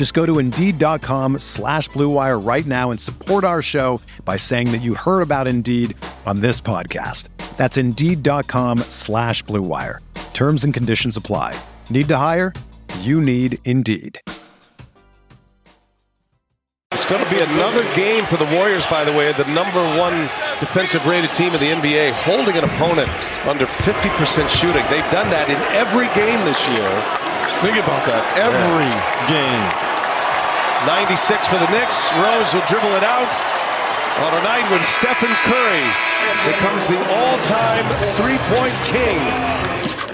Just go to Indeed.com slash BlueWire right now and support our show by saying that you heard about Indeed on this podcast. That's Indeed.com slash BlueWire. Terms and conditions apply. Need to hire? You need Indeed. It's going to be another game for the Warriors, by the way, the number one defensive rated team in the NBA, holding an opponent under 50% shooting. They've done that in every game this year. Think about that. Every yeah. game. 96 for the Knicks. Rose will dribble it out on a night when Stephen Curry becomes the all-time three-point king.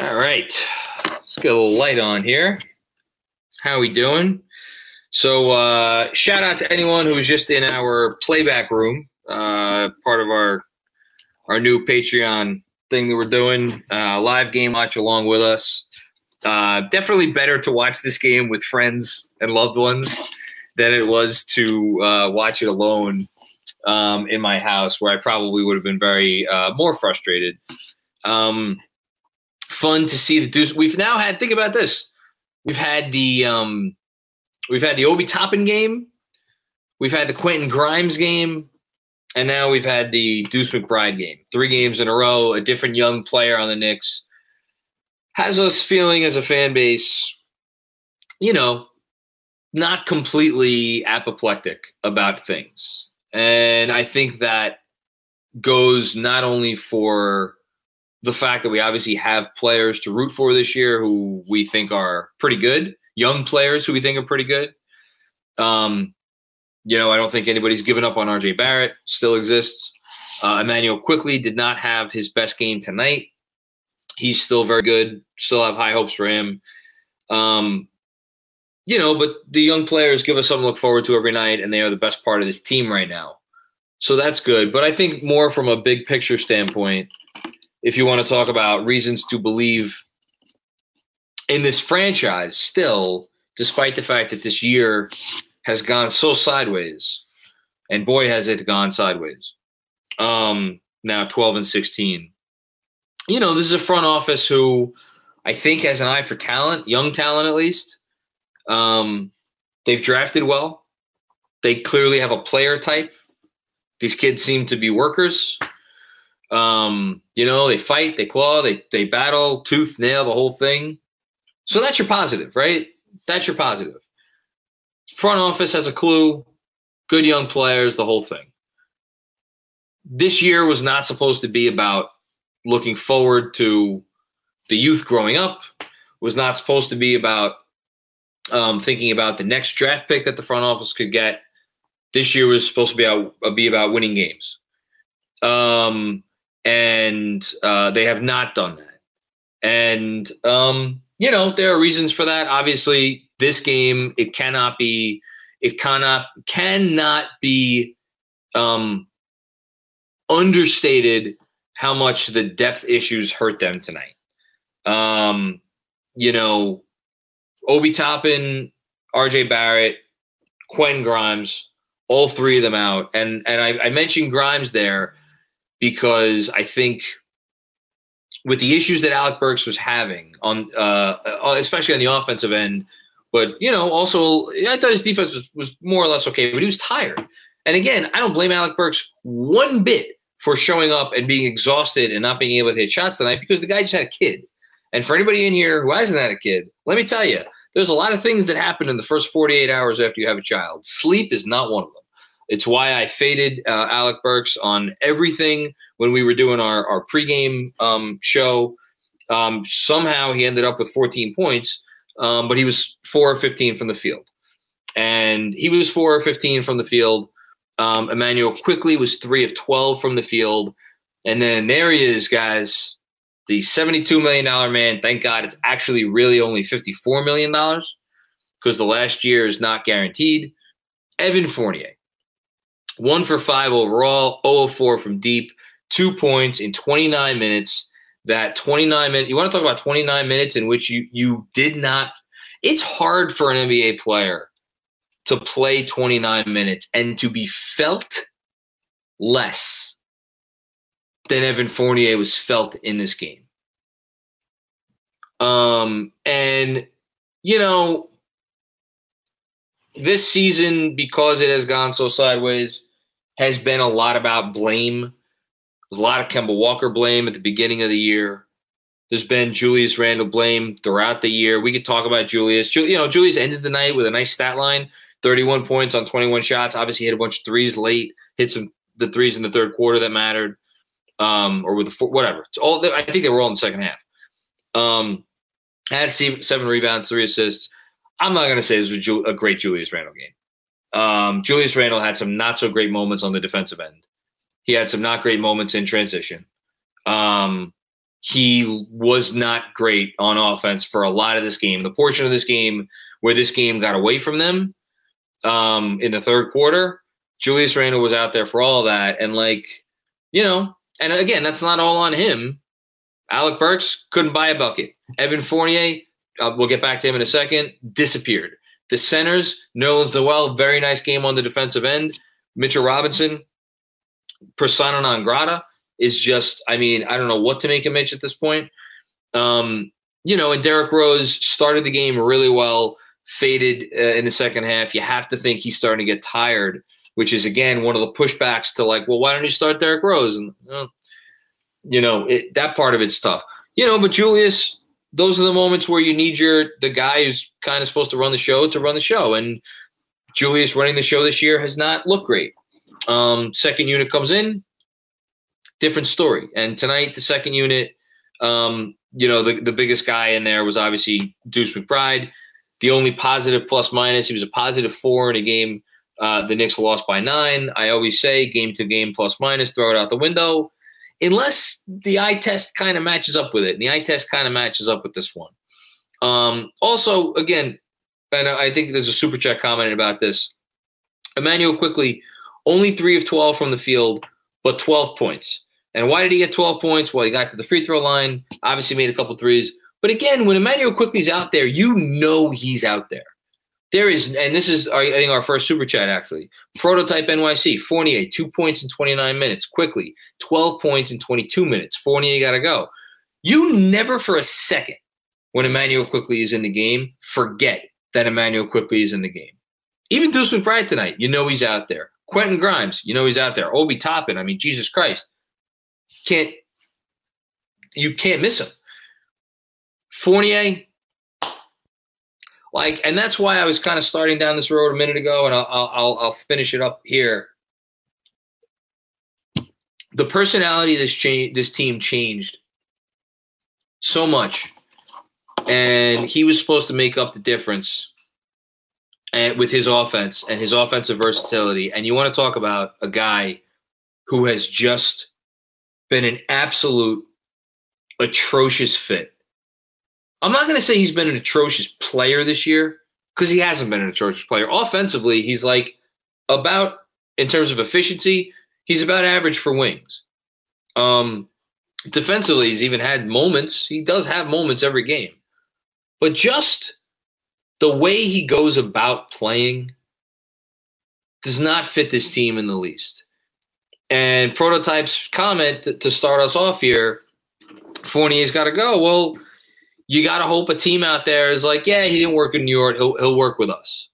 All right. Let's get a little light on here. How are we doing? So uh, shout out to anyone who was just in our playback room, uh, part of our our new Patreon thing that we're doing, uh, live game watch along with us. Uh, definitely better to watch this game with friends and loved ones than it was to uh, watch it alone um, in my house, where I probably would have been very uh, more frustrated. Um, fun to see the Deuce. We've now had. Think about this. We've had the um, We've had the Obi Toppin game, we've had the Quentin Grimes game, and now we've had the Deuce McBride game. Three games in a row, a different young player on the Knicks. Has us feeling as a fan base, you know, not completely apoplectic about things. And I think that goes not only for the fact that we obviously have players to root for this year who we think are pretty good, young players who we think are pretty good. Um, you know, I don't think anybody's given up on RJ Barrett, still exists. Uh, Immanuel Quickley did not have his best game tonight. He's still very good. Still have high hopes for him. Um, you know, but the young players give us something to look forward to every night, and they are the best part of this team right now. So that's good. But I think more from a big picture standpoint, if you want to talk about reasons to believe in this franchise still, despite the fact that this year has gone so sideways, and boy has it gone sideways. Um, now 12 and 16. You know, this is a front office who I think has an eye for talent, young talent at least. Um, they've drafted well. They clearly have a player type. These kids seem to be workers. Um, you know, they fight, they claw, they they battle, tooth, nail, the whole thing. So that's your positive, right? That's your positive. Front office has a clue, good young players, the whole thing. This year was not supposed to be about looking forward to the youth growing up, was not supposed to be about um, thinking about the next draft pick that the front office could get. This year was supposed to be about, be about winning games. Um, and uh, they have not done that. And um, you know, there are reasons for that. Obviously, this game it cannot be it cannot cannot be um understated how much the depth issues hurt them tonight. Um, you know, Obi Toppin, RJ Barrett, Quentin Grimes, all three of them out. And and I, I mentioned Grimes there because I think with the issues that Alec Burks was having on, uh, uh, especially on the offensive end, but you know, also I thought his defense was, was more or less okay, but he was tired. And again, I don't blame Alec Burks one bit for showing up and being exhausted and not being able to hit shots tonight because the guy just had a kid. And for anybody in here who hasn't had a kid, let me tell you, there's a lot of things that happen in the first 48 hours after you have a child. Sleep is not one of them. It's why I faded uh, Alec Burks on everything when we were doing our, our pregame um, show. Um, somehow he ended up with 14 points, um, but he was 4 or 15 from the field. And he was 4 or 15 from the field. Um, Immanuel Quickley was 3 of 12 from the field. And then there he is, guys, the $72 million man. Thank God it's actually really only $54 million because the last year is not guaranteed. Evan Fournier, one for five overall, 0 4 from deep, two points in 29 minutes. That 29 minutes, you want to talk about 29 minutes in which you, you did not, it's hard for an NBA player to play 29 minutes and to be felt less than Evan Fournier was felt in this game. Um, and, you know, this season, because it has gone so sideways, has been a lot about blame. There's a lot of Kemba Walker blame at the beginning of the year. There's been Julius Randle blame throughout the year. We could talk about Julius. You know, Julius ended the night with a nice stat line 31 points on 21 shots. Obviously, hit a bunch of threes late, hit some the threes in the third quarter that mattered, um, or with the four, whatever. It's all I think they were all in the second half. Um, had seven rebounds, three assists. I'm not going to say this was a great Julius Randle game. Um, Julius Randle had some not so great moments on the defensive end. He had some not great moments in transition. Um, he was not great on offense for a lot of this game. The portion of this game where this game got away from them um, in the third quarter, Julius Randle was out there for all of that. And, like, you know, and again, that's not all on him. Alec Burks couldn't buy a bucket. Evan Fournier uh, we'll get back to him in a second, disappeared. The centers, Nerlens Noel, very nice game on the defensive end. Mitchell Robinson, persona non grata, is just, I mean, I don't know what to make of Mitch at this point. Um, you know, and Derrick Rose started the game really well, faded uh, in the second half. You have to think he's starting to get tired, which is, again, one of the pushbacks to like, well, why don't you start Derrick Rose? And, uh, you know, it, that part of it's tough. You know, but Julius, those are the moments where you need your the guy who's kind of supposed to run the show to run the show. And Julius running the show this year has not looked great. Um, second unit comes in, different story. And tonight, the second unit, um, you know, the, the biggest guy in there was obviously Deuce McBride. The only positive plus minus, he was a positive four in a game. Uh, the Knicks lost by nine. I always say game to game plus minus, throw it out the window unless the eye test kind of matches up with it. And the eye test kind of matches up with this one. Um, also, again, and I think there's a super chat comment about this. Immanuel Quickley, only three of 12 from the field, but 12 points. And why did he get 12 points? Well, he got to the free throw line, obviously made a couple threes. But again, when Immanuel Quickley's out there, you know he's out there. There is, and this is, I think, our first super chat actually. Prototype NYC, Fournier, two points in 29 minutes. Quickley, 12 points in 22 minutes. Fournier got to go. You never for a second, when Immanuel Quickley is in the game, forget that Immanuel Quickley is in the game. Even Deuce McBride tonight, you know he's out there. Quentin Grimes, you know he's out there. Obi Toppin, I mean, Jesus Christ. Can't, you can't miss him. Fournier, like, and that's why I was kind of starting down this road a minute ago, and I'll I'll, I'll finish it up here. The personality of this change, this team changed so much, and he was supposed to make up the difference and with his offense and his offensive versatility. And you want to talk about a guy who has just been an absolute atrocious fit I'm not going to say he's been an atrocious player this year because he hasn't been an atrocious player. Offensively, he's like about in terms of efficiency, he's about average for wings. Um, defensively, he's even had moments. He does have moments every game, but just the way he goes about playing does not fit this team in the least. And prototypes comment to, to start us off here. Fournier's got to go. Well, you got to hope a team out there is like, yeah, he didn't work in New York. He'll, he'll work with us.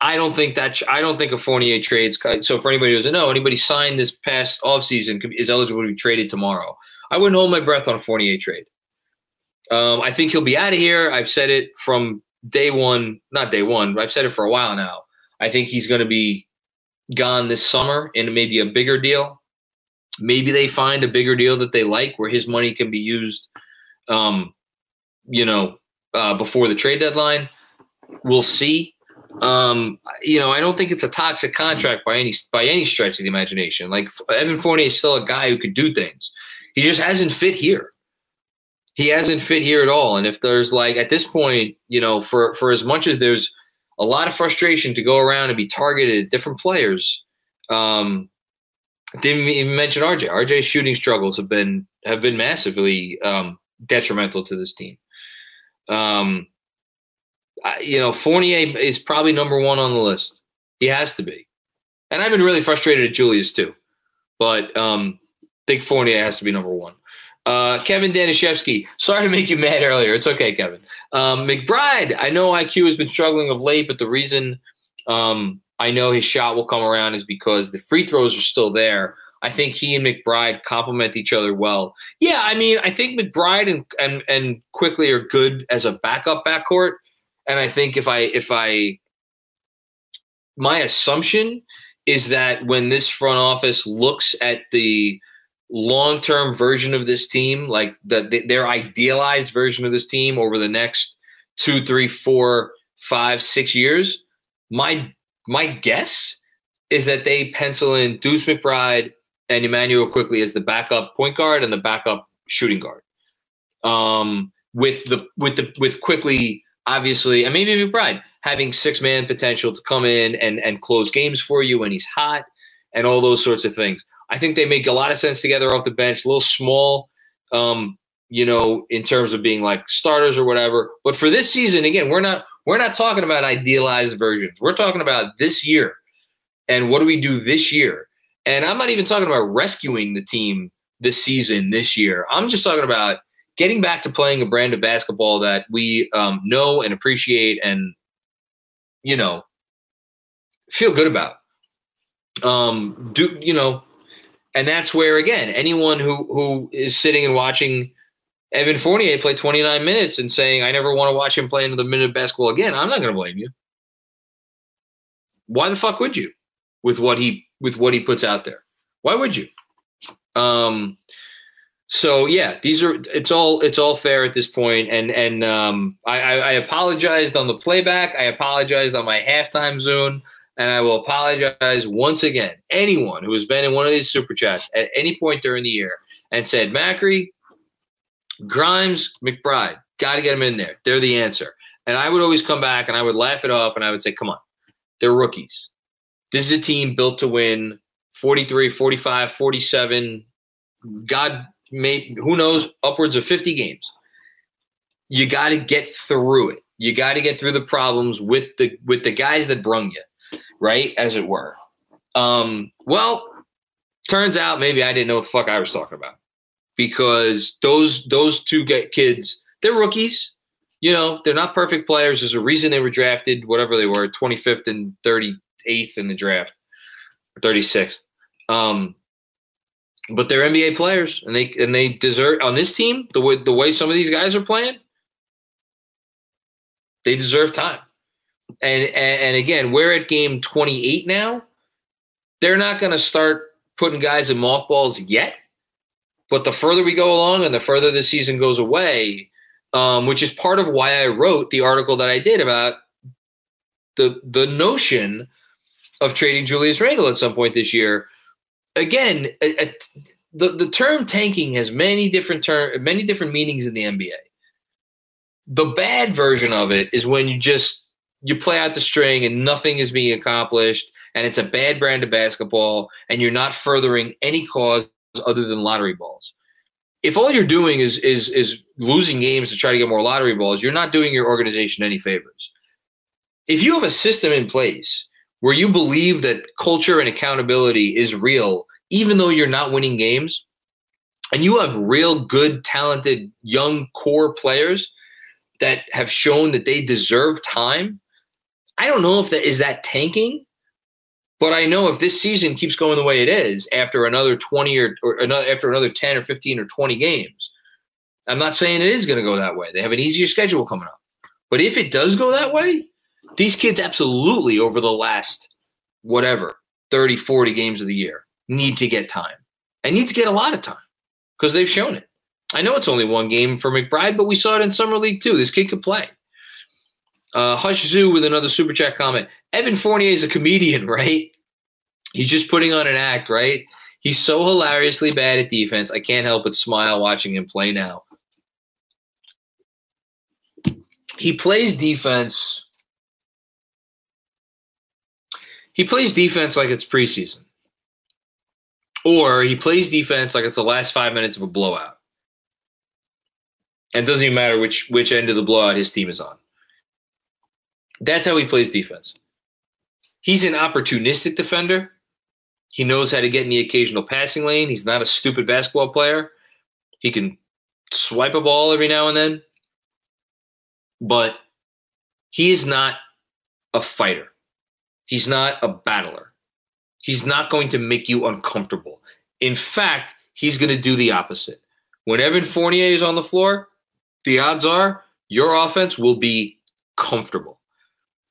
I don't think that. I don't think a Fournier trades. So for anybody who doesn't know, anybody signed this past offseason is eligible to be traded tomorrow. I wouldn't hold my breath on a Fournier trade. Um, I think he'll be out of here. I've said it from day one, not day one, but I've said it for a while now. I think he's going to be gone this summer in maybe a bigger deal. Maybe they find a bigger deal that they like where his money can be used, um, you know, uh, before the trade deadline. We'll see. Um, you know, I don't think it's a toxic contract by any by any stretch of the imagination. Like Evan Fournier is still a guy who could do things. He just hasn't fit here. He hasn't fit here at all. And if there's like at this point, you know, for for as much as there's a lot of frustration to go around and be targeted at different players. Um, didn't even mention RJ. RJ's shooting struggles have been have been massively um, detrimental to this team. Um, I, you know, Fournier is probably number one on the list. He has to be, and I've been really frustrated at Julius too. But um, think Fournier has to be number one. Uh, Kevin Danishevsky, sorry to make you mad earlier. It's okay, Kevin. Um, McBride, I know IQ has been struggling of late, but the reason um, I know his shot will come around is because the free throws are still there. I think he and McBride complement each other well. Yeah, I mean, I think McBride and and, and Quickley are good as a backup backcourt, and I think if I if I my assumption is that when this front office looks at the long term version of this team, like the, their idealized version of this team over the next two, three, four, five, six years, my my guess is that they pencil in Deuce McBride and Immanuel Quickley as the backup point guard and the backup shooting guard. Um, with the with the with Quickley, obviously, and maybe McBride having six man potential to come in and and close games for you when he's hot and all those sorts of things. I think they make a lot of sense together off the bench, a little small, um, you know, in terms of being like starters or whatever. But for this season, again, we're not we're not talking about idealized versions. We're talking about this year and what do we do this year. And I'm not even talking about rescuing the team this season, this year. I'm just talking about getting back to playing a brand of basketball that we um, know and appreciate and, you know, feel good about. Um, do you know? And that's where again, anyone who who is sitting and watching Evan Fournier play 29 minutes and saying, I never want to watch him play another minute of basketball again, I'm not going to blame you. Why the fuck would you with what he with what he puts out there? Why would you? Um so yeah, these are it's all it's all fair at this point, and and um, I, I apologized on the playback. I apologized on my halftime zone. And I will apologize once again. Anyone who has been in one of these super chats at any point during the year and said, Macri, Grimes, McBride, got to get them in there. They're the answer. And I would always come back and I would laugh it off and I would say, come on, they're rookies. This is a team built to win 43, 45, 47, God made, who knows, upwards of 50 games. You got to get through it. You got to get through the problems with the with the guys that brung you right? As it were. Um, well, turns out maybe I didn't know what the fuck I was talking about because those those two get kids, they're rookies. You know, they're not perfect players. There's a reason they were drafted, whatever they were, 25th and 38th in the draft, 36th. Um, but they're NBA players, and they and they deserve on this team the way the way some of these guys are playing. They deserve time and, and, and again, we're at game 28 now. They're not going to start putting guys in mothballs yet. But the further we go along and the further the season goes away, um, which is part of why I wrote the article that I did about the the notion of trading Julius Randle at some point this year. Again, a, a, the the term tanking has many different term many different meanings in the NBA. The bad version of it is when you just you play out the string and nothing is being accomplished and it's a bad brand of basketball and you're not furthering any cause other than lottery balls if all you're doing is is is losing games to try to get more lottery balls you're not doing your organization any favors if you have a system in place where you believe that culture and accountability is real even though you're not winning games and you have real good talented young core players that have shown that they deserve time I don't know if that is that tanking, but I know if this season keeps going the way it is after another 20 or, or another after another 10 or 15 or 20 games, I'm not saying it is going to go that way. They have an easier schedule coming up. But if it does go that way, these kids absolutely over the last whatever 30, 40 games of the year need to get time and need to get a lot of time because they've shown it. I know it's only one game for McBride, but we saw it in Summer League too. This kid could play. Uh, Hush Zoo with another super chat comment. Evan Fournier is a comedian, right? He's just putting on an act, right? He's so hilariously bad at defense. I can't help but smile watching him play now. He plays defense. He plays defense like it's preseason. Or he plays defense like it's the last five minutes of a blowout. And it doesn't even matter which which end of the blowout his team is on. That's how he plays defense. He's an opportunistic defender. He knows how to get in the occasional passing lane. He's not a stupid basketball player. He can swipe a ball every now and then. But he's not a fighter. He's not a battler. He's not going to make you uncomfortable. In fact, he's going to do the opposite. When Evan Fournier is on the floor, the odds are your offense will be comfortable.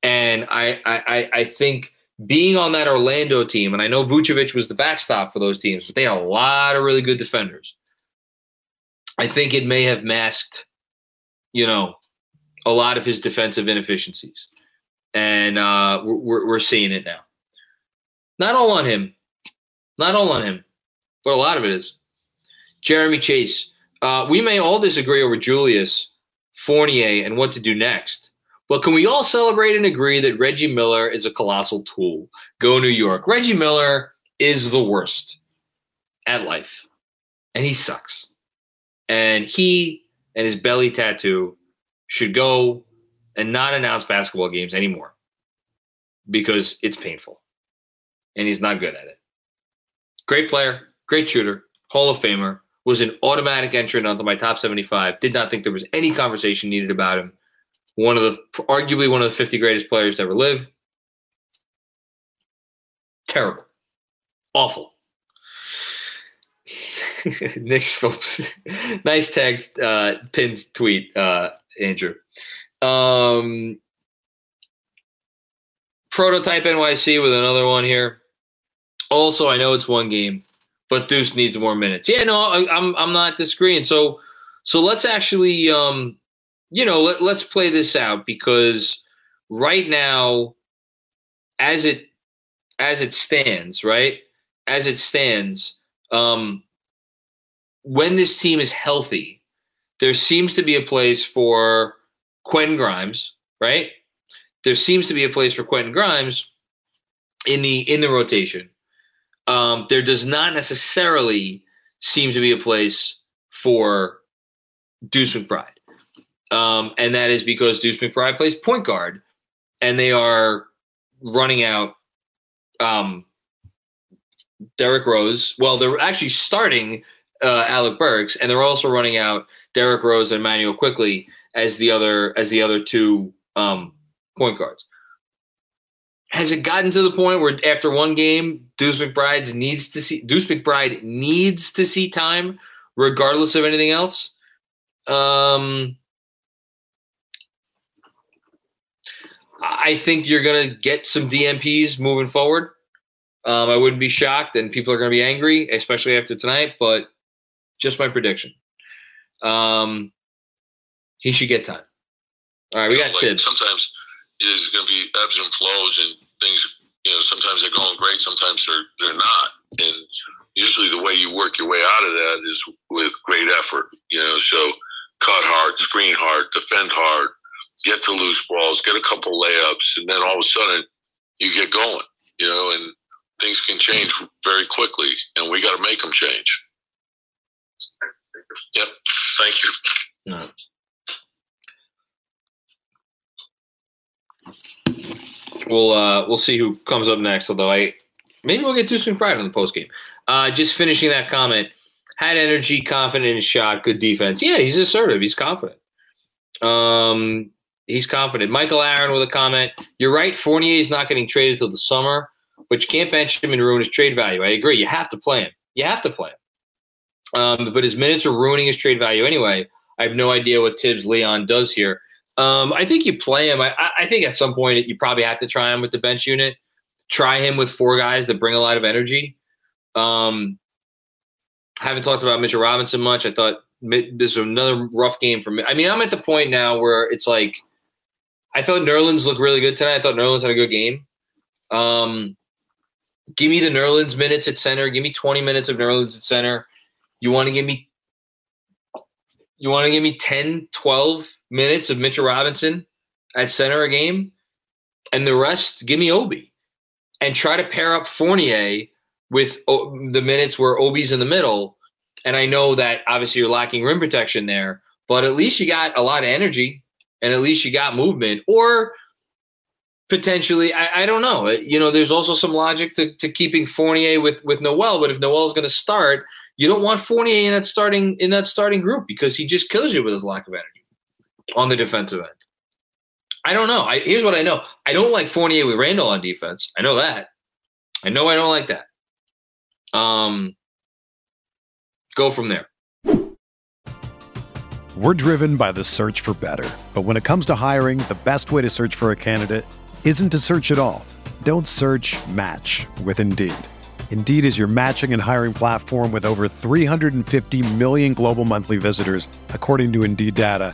And I, I, I think being on that Orlando team, and I know Vucevic was the backstop for those teams, but they had a lot of really good defenders. I think it may have masked, you know, a lot of his defensive inefficiencies. And uh, we're, we're seeing it now. Not all on him. Not all on him, but a lot of it is. Jeremy Chase. Uh, we may all disagree over Julius Fournier and what to do next. But can we all celebrate and agree that Reggie Miller is a colossal tool? Go New York. Reggie Miller is the worst at life, and he sucks. And he and his belly tattoo should go and not announce basketball games anymore because it's painful and he's not good at it. Great player, great shooter, Hall of Famer, was an automatic entrant onto my top 75. Did not think there was any conversation needed about him one of the arguably one of the 50 greatest players to ever live. Terrible. Awful. Nick's folks. nice text, uh, pinned tweet, uh, Andrew. Um, prototype NYC with another one here. Also, I know it's one game, but Deuce needs more minutes. Yeah, no, I, I'm I'm not disagreeing. So so let's actually um, you know, let, let's play this out because right now, as it as it stands, right, as it stands, um, when this team is healthy, there seems to be a place for Quentin Grimes, right? There seems to be a place for Quentin Grimes in the in the rotation. Um, there does not necessarily seem to be a place for Deuce McBride. Um, and that is because Deuce McBride plays point guard, and they are running out um, Derrick Rose. Well, they're actually starting uh, Alec Burks, and they're also running out Derrick Rose and Immanuel Quickley as the other as the other two um, point guards. Has it gotten to the point where after one game, Deuce McBride needs to see Deuce McBride needs to see time, regardless of anything else? Um, I think you're going to get some DNPs moving forward. Um, I wouldn't be shocked, and people are going to be angry, especially after tonight. But just my prediction. Um, he should get time. All right, we got like tips. Sometimes there's going to be ebbs and flows, and things. You know, sometimes they're going great, sometimes they're they're not, and usually the way you work your way out of that is with great effort. You know, so cut hard, screen hard, defend hard, get to loose balls, get a couple layups, and then all of a sudden you get going, you know, and things can change very quickly, and we got to make them change. Yep. Thank you. No. We'll uh, we'll see who comes up next. Although I maybe we'll get Deuce McBride on the post game. Uh, just finishing that comment. Had energy, confident in shot, good defense. Yeah, he's assertive. He's confident. Um, he's confident. Michael Aaron with a comment. You're right. Fournier is not getting traded till the summer, but you can't bench him and ruin his trade value. I agree. You have to play him. You have to play him. Um, but his minutes are ruining his trade value anyway. I have no idea what Thibs Leon does here. Um, I think you play him. I, I, think at some point you probably have to try him with the bench unit. try him with four guys that bring a lot of energy. Um, haven't talked about Mitchell Robinson much. I thought this was another rough game for me. I mean, I'm at the point now where it's like I thought Nerlens looked really good tonight. I thought Nerlens had a good game. Um, give me the Nerlens minutes at center. Give me 20 minutes of Nerlens at center. You want to give me you want to give me 10, 12 minutes of Mitchell Robinson at center a game, and the rest give me Obi, and try to pair up Fournier with the minutes where Obi's in the middle. And I know that obviously you're lacking rim protection there, but at least you got a lot of energy, and at least you got movement, or potentially I, I don't know. You know, there's also some logic to, to keeping Fournier with with Noel, but if Noel's going to start you don't want Fournier in that starting in that starting group because he just kills you with his lack of energy on the defensive end. I don't know. I, here's what I know. I don't like Fournier with Randle on defense. I know that. I know I don't like that. Um, go from there. We're driven by the search for better, but when it comes to hiring, the best way to search for a candidate isn't to search at all. Don't search. Match with Indeed. Indeed is your matching and hiring platform with over 350 million global monthly visitors, according to Indeed data,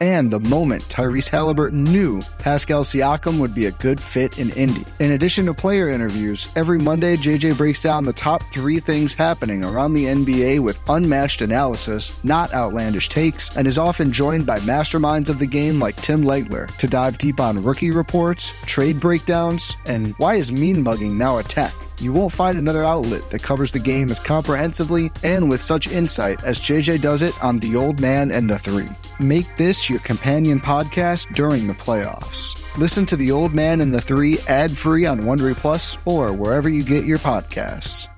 and the moment Tyrese Halliburton knew Pascal Siakam would be a good fit in Indy. In addition to player interviews, every Monday JJ breaks down the top three things happening around the NBA with unmatched analysis, not outlandish takes, and is often joined by masterminds of the game like Tim Legler to dive deep on rookie reports, trade breakdowns, and why is mean mugging now a tech. You won't find another outlet that covers the game as comprehensively and with such insight as JJ does it on The Old Man and the Three. Make this your companion podcast during the playoffs. Listen to The Old Man and the Three ad free on Wondery Plus or wherever you get your podcasts.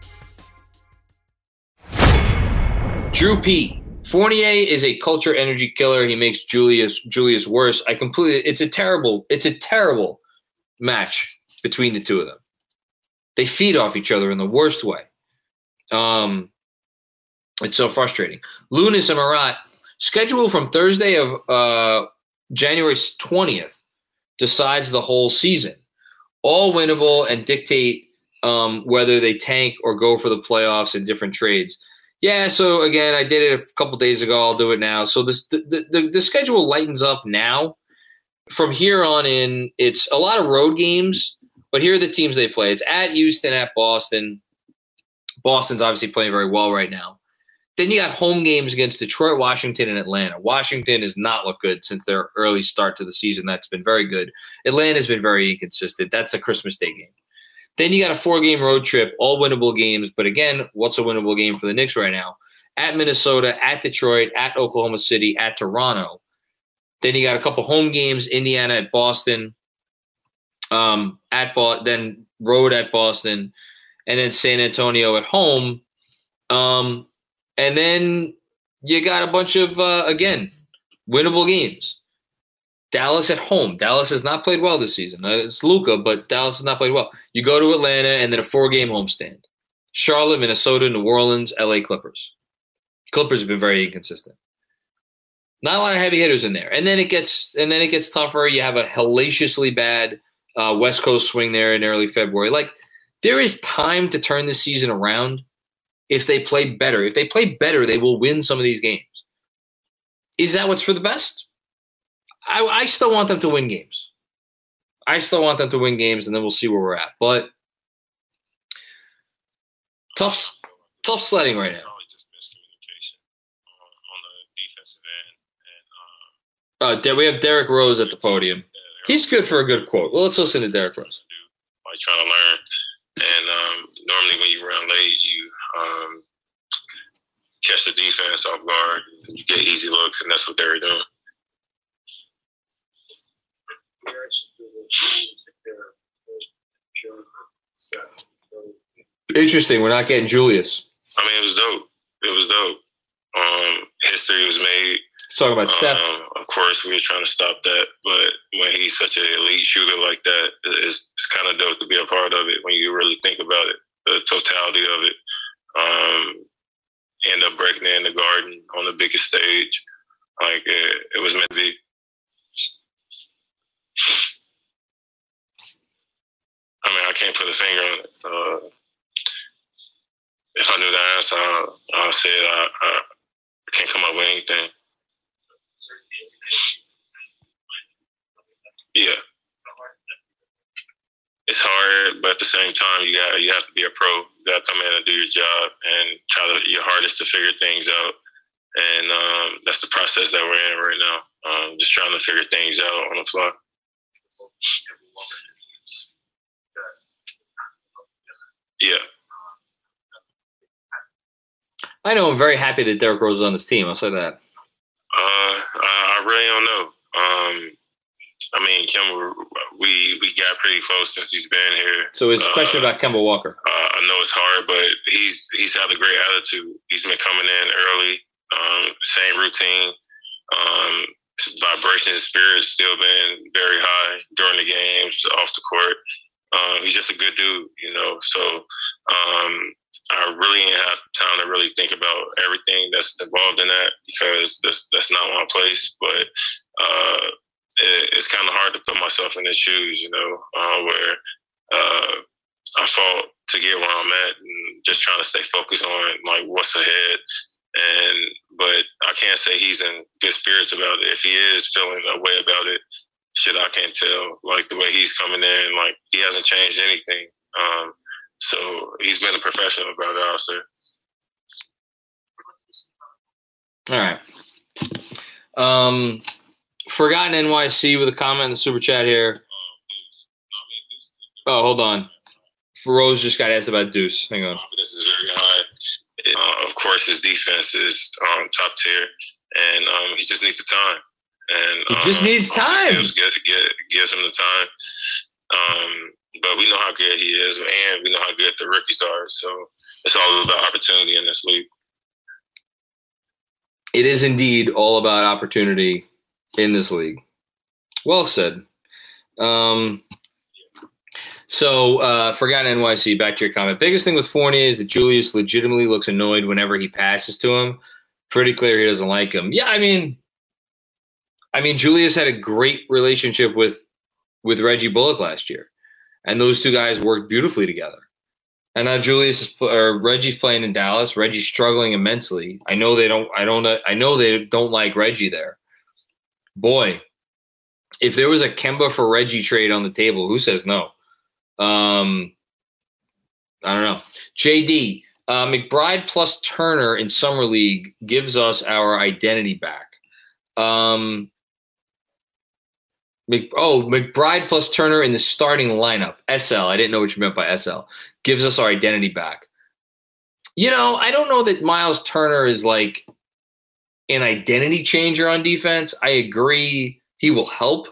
Drew P. Fournier is a culture energy killer. He makes Julius Julius worse. I completely. It's a terrible. It's a terrible match between the two of them. They feed off each other in the worst way. Um, it's so frustrating. Lunas and Marat schedule from Thursday of uh, January 20th decides the whole season. All winnable and dictate um, whether they tank or go for the playoffs and different trades. Yeah, so again, I did it a couple days ago. I'll do it now. So this the, the, the schedule lightens up now. From here on in, it's a lot of road games but here are the teams they play. It's at Houston, at Boston. Boston's obviously playing very well right now. Then you got home games against Detroit, Washington, and Atlanta. Washington has not looked good since their early start to the season. That's been very good. Atlanta's been very inconsistent. That's a Christmas Day game. Then you got a four game road trip, all winnable games. But again, what's a winnable game for the Knicks right now? At Minnesota, at Detroit, at Oklahoma City, at Toronto. Then you got a couple home games, Indiana at Boston, um, at Bo- then road at Boston, and then San Antonio at home. Um, and then you got a bunch of uh, again winnable games. Dallas at home. Dallas has not played well this season. Uh, it's Luka, but Dallas has not played well. You go to Atlanta and then a four-game homestand. Charlotte, Minnesota, New Orleans, LA Clippers. Clippers have been very inconsistent. Not a lot of heavy hitters in there. And then it gets and then it gets tougher. You have a hellaciously bad uh, West Coast swing there in early February. Like there is time to turn the season around if they play better. If they play better, they will win some of these games. Is that what's for the best? I, I still want them to win games. I still want them to win games, and then we'll see where we're at. But tough, tough sledding right now. Uh, De- we have Derrick Rose at the podium. He's good for a good quote. Well, let's listen to Derrick Rose. like trying to learn. And um, normally when you run late, you um, catch the defense off guard. And you get easy looks, and that's what they were doing. Interesting. We're not getting Julius. I mean, it was dope. It was dope. Um, history was made. Let's talk about Steph. Um, of course, we were trying to stop that, but when he's such an elite shooter like that, it's, it's kind of dope to be a part of it when you really think about it, the totality of it. Um, end up breaking in the garden on the biggest stage. Like it, it was meant to be. I mean, I can't put a finger on it. Uh, if I knew the answer, I'll say it. I, I can't come up with anything. Yeah. It's hard, but at the same time, you got you have to be a pro. Got to come in and do your job and try to, your hardest to figure things out. And um, that's the process that we're in right now. Um, just trying to figure things out on the fly. Yeah. I know I'm very happy that Derrick Rose is on this team. I'll say that. Uh, I I really don't know. Um, I mean, Kim, we we got pretty close since he's been here. So it's a Uh, question about Kemba Walker. Uh, I know it's hard, but he's he's had a great attitude. He's been coming in early, um, same routine. Um, vibration, spirit still been very high during the games, off the court. Um, he's just a good dude, you know. So um, I really didn't have time to really think about everything that's involved in that because that's that's not my place. But uh, it, it's kind of hard to put myself in his shoes, you know, uh, where uh, I fought to get where I'm at and just trying to stay focused on like what's ahead. And but I can't say he's in good spirits about it. If he is feeling a way about it, shit, I can't tell. Like the way he's coming in, like he hasn't changed anything. Um, so he's been a professional about it. I'll. All right. Um, Forgotten NYC with a comment in the super chat here. Oh, hold on. Rose just got asked about Deuce. Hang on. Confidence is very high. Uh, of course, his defense is um, top tier, and um, he just needs the time. And He just um, needs time. Thibs Get, get, gives him the time. Um, but we know how good he is, and we know how good the rookies are. So it's all about opportunity in this league. It is indeed all about opportunity in this league. Well said. Um, so, uh, Forgotten NYC, back to your comment. Biggest thing with Fournier is that Julius legitimately looks annoyed whenever he passes to him. Pretty clear he doesn't like him. Yeah, I mean, I mean, Julius had a great relationship with with Reggie Bullock last year, and those two guys worked beautifully together. And now Julius is or Reggie's playing in Dallas. Reggie's struggling immensely. I know they don't. I don't. I know they don't like Reggie there. Boy, if there was a Kemba for Reggie trade on the table, who says no? Um, I don't know. JD uh, McBride plus Turner in summer league gives us our identity back. Um, Mc, oh, McBride plus Turner in the starting lineup. SL. I didn't know what you meant by SL. Gives us our identity back. You know, I don't know that Miles Turner is like an identity changer on defense. I agree he will help.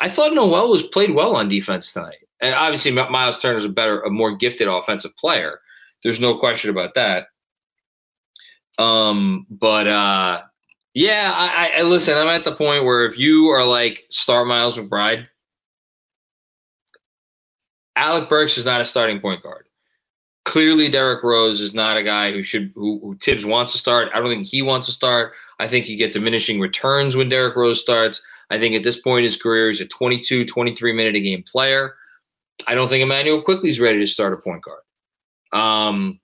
I thought Noel was played well on defense tonight. And obviously, Miles Turner's a better, a more gifted offensive player. There's no question about that. Um, but uh, yeah, I, I listen. I'm at the point where if you are like start Miles McBride, Alec Burks is not a starting point guard. Clearly, Derrick Rose is not a guy who should who, who Thibs wants to start. I don't think he wants to start. I think you get diminishing returns when Derrick Rose starts. I think at this point in his career, he's a 22, 23 minute a game player. I don't think Immanuel Quickley's ready to start a point guard. Um,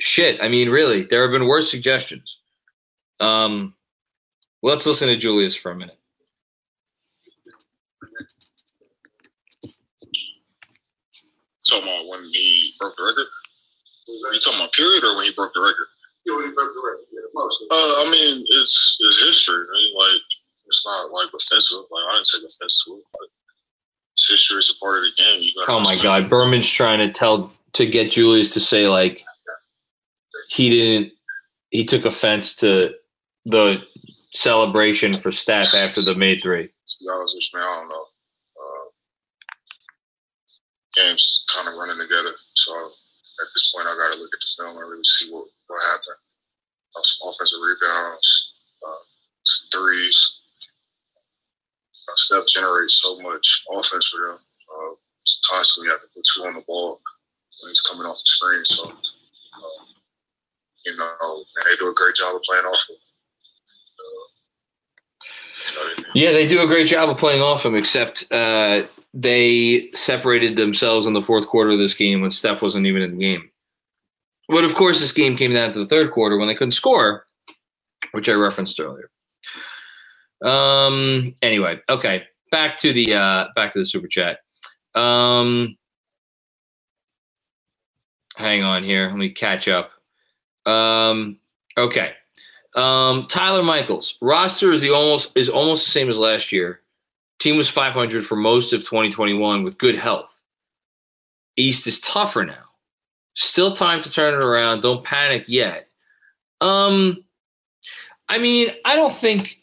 shit. I mean, really, there have been worse suggestions. Um, let's listen to Julius for a minute. talking about when he broke the record? Are you talking about period or when he broke the record? Yeah, when he broke the record. Yeah, uh, I mean, it's it's history. I mean, like it's not like offensive. Like I didn't take offense to it, but it's history. It's a part of the game. You oh my god, Berman's trying to tell to get Julius to say like he didn't. He took offense to the celebration for Steph after the made three. To be honest with you, man, I don't know games kind of running together. So at this point, I got to look at the film and really see what, what happened. Uh, some offensive rebounds, uh, threes. Uh, Steph generates so much offense for them. Uh, constantly have to put two on the ball when he's coming off the screen. So, uh, you know, they do a great job of playing off of. Uh, yeah, they do a great job of playing off him, except uh, they separated themselves in the fourth quarter of this game when Steph wasn't even in the game. But of course, this game came down to the third quarter when they couldn't score, which I referenced earlier. Um. Anyway, okay. Back to the uh, back to the super chat. Um. Hang on here. Let me catch up. Um. Okay. Um. Tyler Michaels roster is the almost is almost the same as last year. Team was 500 for most of 2021 with good health. East is tougher now. Still time to turn it around. Don't panic yet. Um, I mean, I don't think.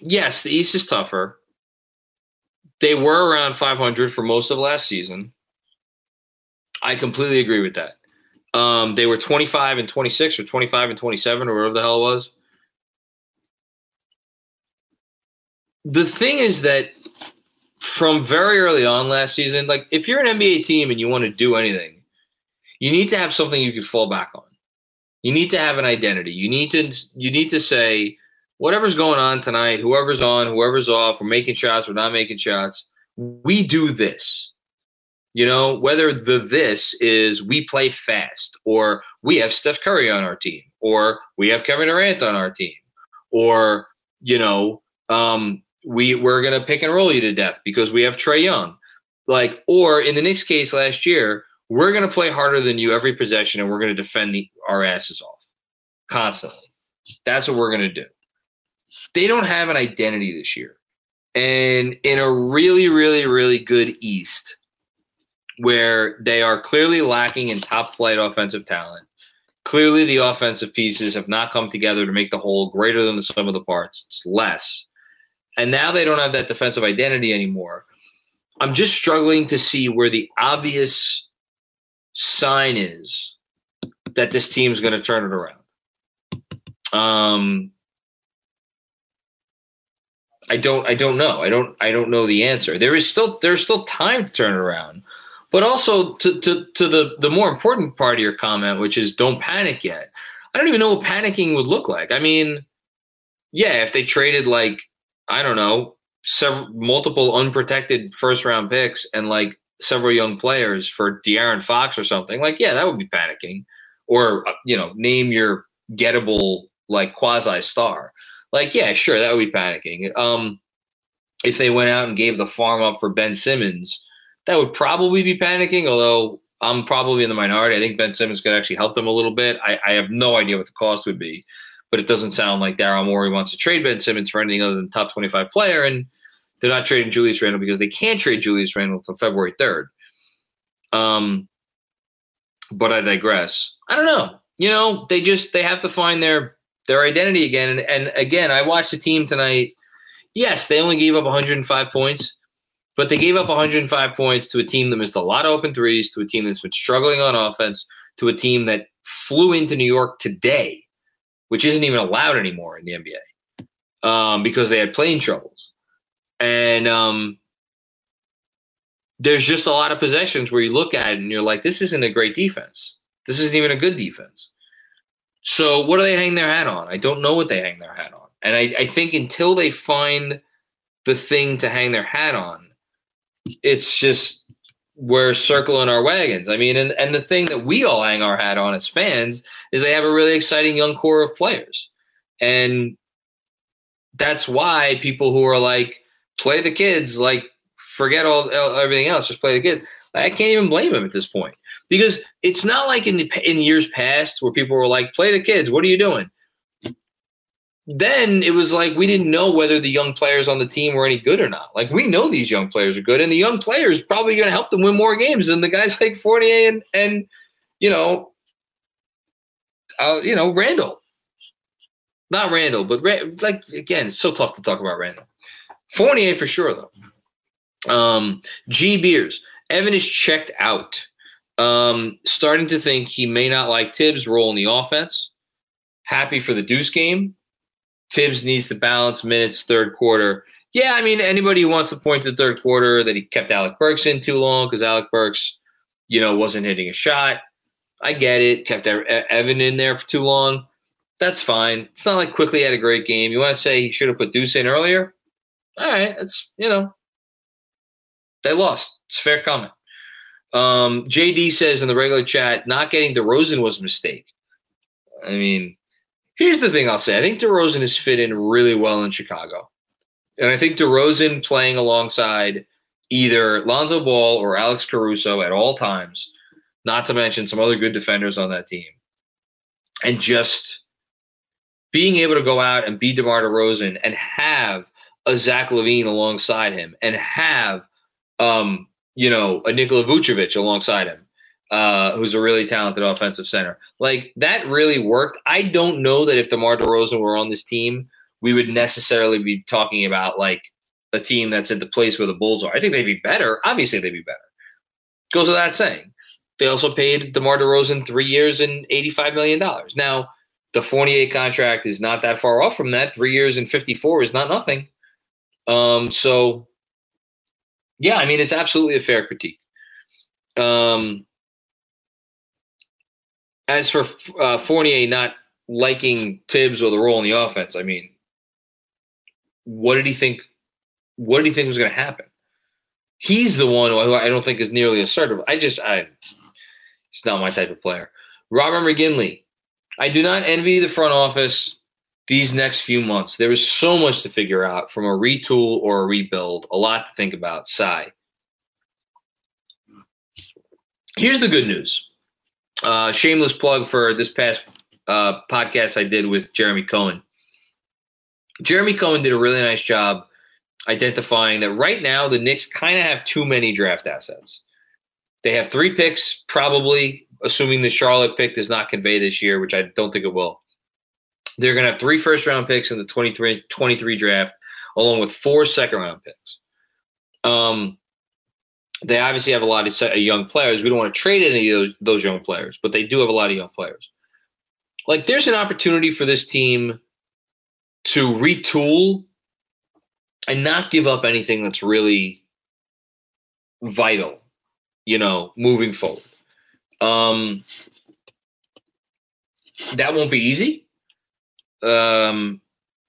Yes, the East is tougher. They were around 500 for most of last season. I completely agree with that. Um, they were 25 and 26 or 25 and 27 or whatever the hell it was. The thing is that from very early on last season, like if you're an NBA team and you want to do anything, you need to have something you can fall back on. You need to have an identity. You need to you need to say whatever's going on tonight, whoever's on, whoever's off, we're making shots, we're not making shots. We do this. You know, whether the this is we play fast or we have Steph Curry on our team or we have Kevin Durant on our team or you know, um, we we're gonna pick and roll you to death because we have Trae Young. Like, or in the Knicks case last year, we're gonna play harder than you every possession and we're gonna defend the, our asses off constantly. That's what we're gonna do. They don't have an identity this year. And in a really, really, really good East, where they are clearly lacking in top flight offensive talent. Clearly, the offensive pieces have not come together to make the whole greater than the sum of the parts. It's less. And now they don't have that defensive identity anymore. I'm just struggling to see where the obvious sign is that this team's going to turn it around. Um, I don't. I don't know. I don't. I don't know the answer. There is still. There's still time to turn it around. But also to to to the the more important part of your comment, which is don't panic yet. I don't even know what panicking would look like. I mean, yeah, if they traded like I don't know, several multiple unprotected first round picks and like several young players for De'Aaron Fox or something, like yeah, that would be panicking. Or uh, you know, name your gettable like quasi star. Like yeah, sure, that would be panicking. Um, if they went out and gave the farm up for Ben Simmons, that would probably be panicking. Although I'm probably in the minority. I think Ben Simmons could actually help them a little bit. I, I have no idea what the cost would be but it doesn't sound like Daryl Morey wants to trade Ben Simmons for anything other than top 25 player. And they're not trading Julius Randle because they can't trade Julius Randle until February 3rd. Um, but I digress. I don't know. You know, they just they have to find their their identity again. And, and again, I watched the team tonight. Yes, they only gave up 105 points, but they gave up 105 points to a team that missed a lot of open threes, to a team that's been struggling on offense, to a team that flew into New York today which isn't even allowed anymore in the NBA um, because they had plane troubles. And um, there's just a lot of possessions where you look at it and you're like, this isn't a great defense. This isn't even a good defense. So what do they hang their hat on? I don't know what they hang their hat on. And I, I think until they find the thing to hang their hat on, it's just we're circling our wagons. I mean, and, and the thing that we all hang our hat on as fans is they have a really exciting young core of players. And that's why people who are like, play the kids, like, forget all everything else, just play the kids. I can't even blame him at this point because it's not like in the in years past where people were like, "Play the kids. What are you doing?" Then it was like we didn't know whether the young players on the team were any good or not. Like we know these young players are good, and the young players probably going to help them win more games than the guys like Fournier and and you know, uh, you know Randle. Not Randle, but like again, so tough to talk about Randle. Fournier for sure though. Um, G Beers. Evan is checked out. Um, starting to think he may not like Thibs' role in the offense. Happy for the Deuce game. Thibs needs to balance minutes third quarter. Yeah, I mean, anybody who wants to point to the third quarter that he kept Alec Burks in too long because Alec Burks, you know, wasn't hitting a shot. I get it. Kept Evan in there for too long. That's fine. It's not like Quickley had a great game. You want to say he should have put Deuce in earlier? All right, that's you know, they lost. It's fair comment. Um, JD says in the regular chat, not getting DeRozan was a mistake. I mean, here's the thing I'll say. I think DeRozan has fit in really well in Chicago. And I think DeRozan playing alongside either Lonzo Ball or Alex Caruso at all times, not to mention some other good defenders on that team, and just being able to go out and beat DeMar DeRozan and have a Zach LaVine alongside him and have um, you know, a Nikola Vucevic alongside him, uh, who's a really talented offensive center. Like that really worked. I don't know that if DeMar DeRozan were on this team, we would necessarily be talking about like a team that's at the place where the Bulls are. I think they'd be better. Obviously, they'd be better. Goes without saying. They also paid DeMar DeRozan three years and $85 million. Now, the Fournier contract is not that far off from that. Three years and 54 is not nothing. Um, so yeah, I mean it's absolutely a fair critique. Um, as for uh, Fournier not liking Thibs or the role in the offense, I mean, what did he think? What did he think was going to happen? He's the one who I don't think is nearly assertive. I just, I, he's not my type of player. Robert McGinley, I do not envy the front office these next few months. There is so much to figure out from a retool or a rebuild, a lot to think about. Sigh. Here's the good news. Uh, shameless plug for this past uh, podcast I did with Jeremy Cohen. Jeremy Cohen did a really nice job identifying that right now the Knicks kind of have too many draft assets. They have three picks, probably, assuming the Charlotte pick does not convey this year, which I don't think it will. They're going to have three first round picks in the 23, 23 draft, along with four second round picks. Um, they obviously have a lot of young players. We don't want to trade any of those, those young players, but they do have a lot of young players. Like, there's an opportunity for this team to retool and not give up anything that's really vital, you know, moving forward. Um, that won't be easy. Um,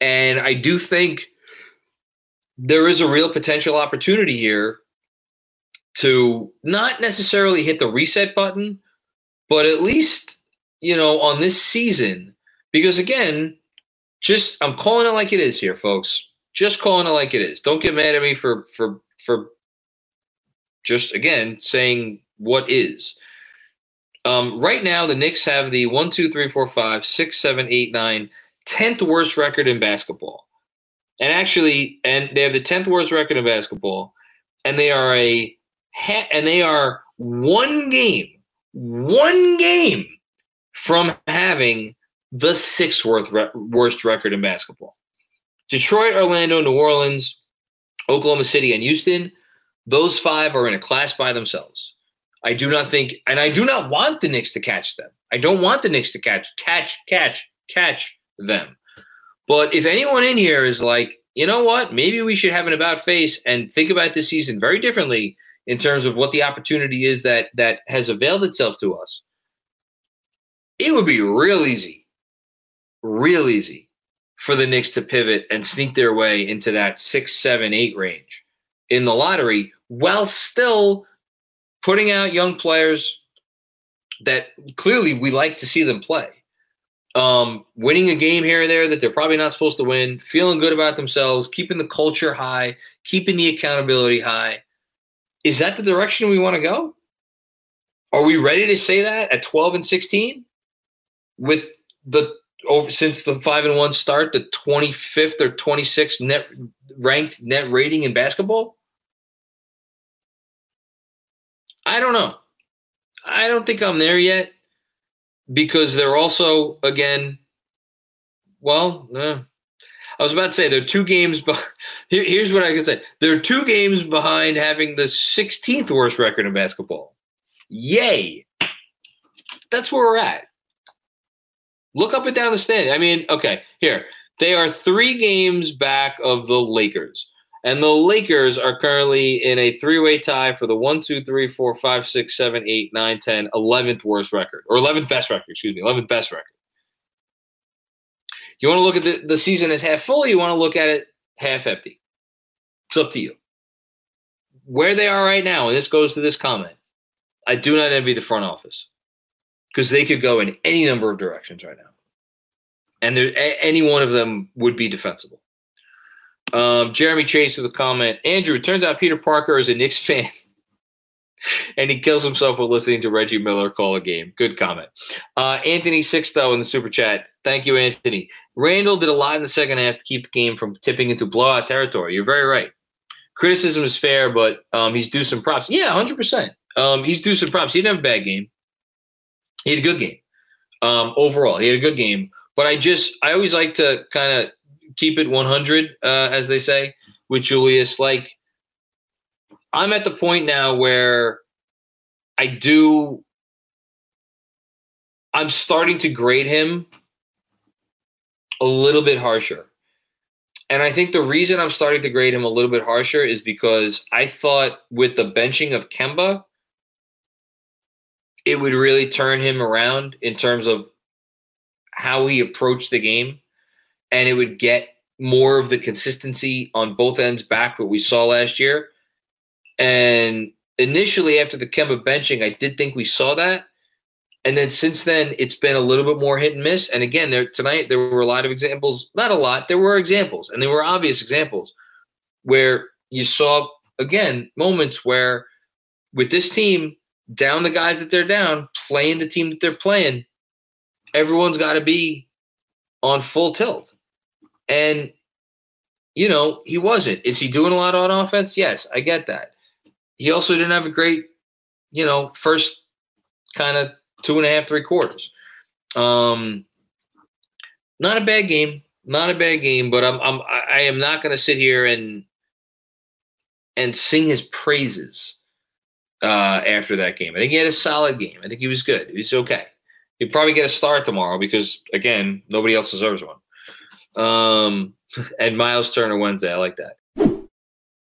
and I do think there is a real potential opportunity here to not necessarily hit the reset button, but at least, you know, on this season, because again, just I'm calling it like it is here, folks. Just calling it like it is. Don't get mad at me for for for just again saying what is. Um, right now, the Knicks have the one, two, three, four, five, six, seven, eight, nine 10th worst record in basketball. And actually, and they have the 10th worst record in basketball, and they are a and they are one game, one game from having the sixth worst record in basketball. Detroit, Orlando, New Orleans, Oklahoma City, and Houston, those five are in a class by themselves. I do not think, and I do not want the Knicks to catch them. I don't want the Knicks to catch, catch, catch, catch them. But if anyone in here is like, you know what, maybe we should have an about face and think about this season very differently in terms of what the opportunity is that that has availed itself to us. It would be real easy, real easy for the Knicks to pivot and sneak their way into that six, seven, eight range in the lottery while still putting out young players that clearly we like to see them play. Um, winning a game here and there that they're probably not supposed to win, feeling good about themselves, keeping the culture high, keeping the accountability high. Is that the direction we want to go? Are we ready to say that at 12 and 16 with the over since the 5 and 1 start the 25th or 26th net ranked net rating in basketball? I don't know. I don't think I'm there yet because they're also again well, uh, I was about to say there are two games. Be- Here, here's what I can say: there are two games behind having the 16th worst record in basketball. Yay! That's where we're at. Look up and down the stand. I mean, okay, here they are three games back of the Lakers. And the Lakers are currently in a three way tie for the 1, 2, 3, 4, 5, 6, 7, 8, 9, 10, 11th worst record, or 11th best record, excuse me, 11th best record. You want to look at the, the season as half full, you want to look at it half empty. It's up to you. Where they are right now, and this goes to this comment, I do not envy the front office because they could go in any number of directions right now. And there, any one of them would be defensible. Um, Jeremy Chase with a comment. Andrew, it turns out Peter Parker is a Knicks fan. and he kills himself with listening to Reggie Miller call a game. Good comment. Uh, Anthony Sixto in the super chat. Thank you, Anthony. Randle did a lot in the second half to keep the game from tipping into blowout territory. You're very right. Criticism is fair, but um, he's due some props. Yeah, 100%. Um, he's due some props. He didn't have a bad game. He had a good game. Um, overall, he had a good game. But I just, I always like to kind of keep it 100, uh, as they say, with Julius. Like, I'm at the point now where I do, I'm starting to grade him a little bit harsher. And I think the reason I'm starting to grade him a little bit harsher is because I thought with the benching of Kemba, it would really turn him around in terms of how he approached the game and it would get more of the consistency on both ends back what we saw last year. And initially after the Kemba benching, I did think we saw that. And then since then, it's been a little bit more hit and miss. And again, there tonight there were a lot of examples, not a lot, there were examples, and there were obvious examples where you saw again moments where with this team down the guys that they're down, playing the team that they're playing, everyone's got to be on full tilt. And, you know, he wasn't. Is he doing a lot on offense? Yes, I get that. He also didn't have a great, you know, first kind of two and a half, three quarters. Um, not a bad game, not a bad game, but I'm, I'm I am not going to sit here and and sing his praises uh, after that game. I think he had a solid game. I think he was good. He was okay. He'd probably get a start tomorrow because again, nobody else deserves one. Um, and Miles Turner Wednesday. I like that.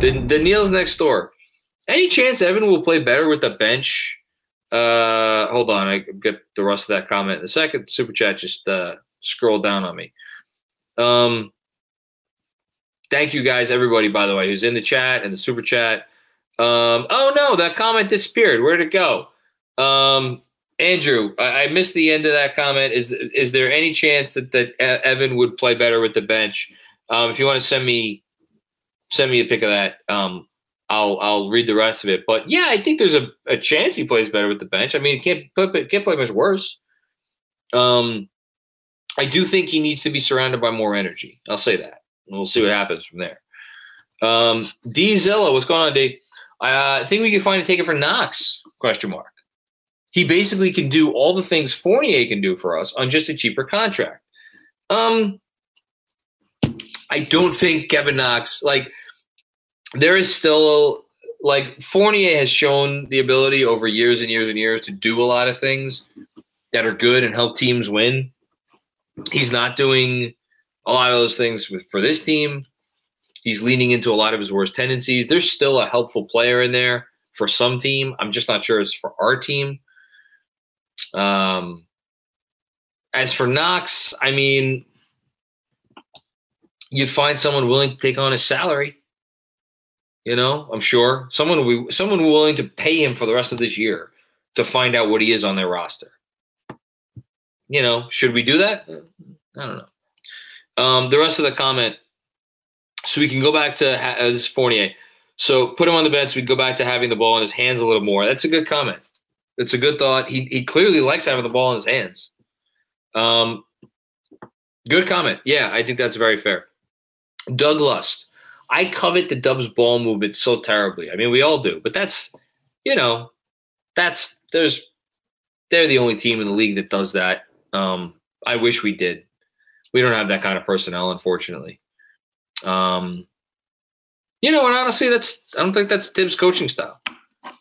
The Neil's next door. Any chance Evan will play better with the bench? Uh, hold on, I get the rest of that comment in a second. Super chat just uh, scrolled down on me. Um, thank you guys, everybody. By the way, who's in the chat and the super chat. Um, oh no, that comment disappeared. Where'd it go? Um, Andrew, I, I missed the end of that comment. Is is there any chance that that Evan would play better with the bench? Um, if you want to send me send me a pic of that, um, I'll I'll read the rest of it. But yeah, I think there's a, a chance he plays better with the bench. I mean, he can't can't play much worse. Um, I do think he needs to be surrounded by more energy. I'll say that. We'll see what happens from there. Um, D Zilla, what's going on, D? Uh, I think we can find a ticket for Knox? Question mark. He basically can do all the things Fournier can do for us on just a cheaper contract. Um, I don't think Kevin Knox like there is still like Fournier has shown the ability over years and years and years to do a lot of things that are good and help teams win. He's not doing a lot of those things with, for this team. He's leaning into a lot of his worst tendencies. There's still a helpful player in there for some team. I'm just not sure it's for our team. Um, as for Knox, I mean, you'd find someone willing to take on his salary. You know, I'm sure someone will be, someone willing to pay him for the rest of this year to find out what he is on their roster. You know, should we do that? I don't know. Um, the rest of the comment, so we can go back to uh, this is Fournier. So put him on the bench. We'd go back to having the ball in his hands a little more. That's a good comment. It's a good thought. He he clearly likes having the ball in his hands. Um, good comment. Yeah, I think that's very fair. Doug Lust. I covet the Dubs ball movement so terribly. I mean, we all do, but that's you know, that's there's they're the only team in the league that does that. Um, I wish we did. We don't have that kind of personnel, unfortunately. Um, you know, and honestly, that's I don't think that's Thibs' coaching style,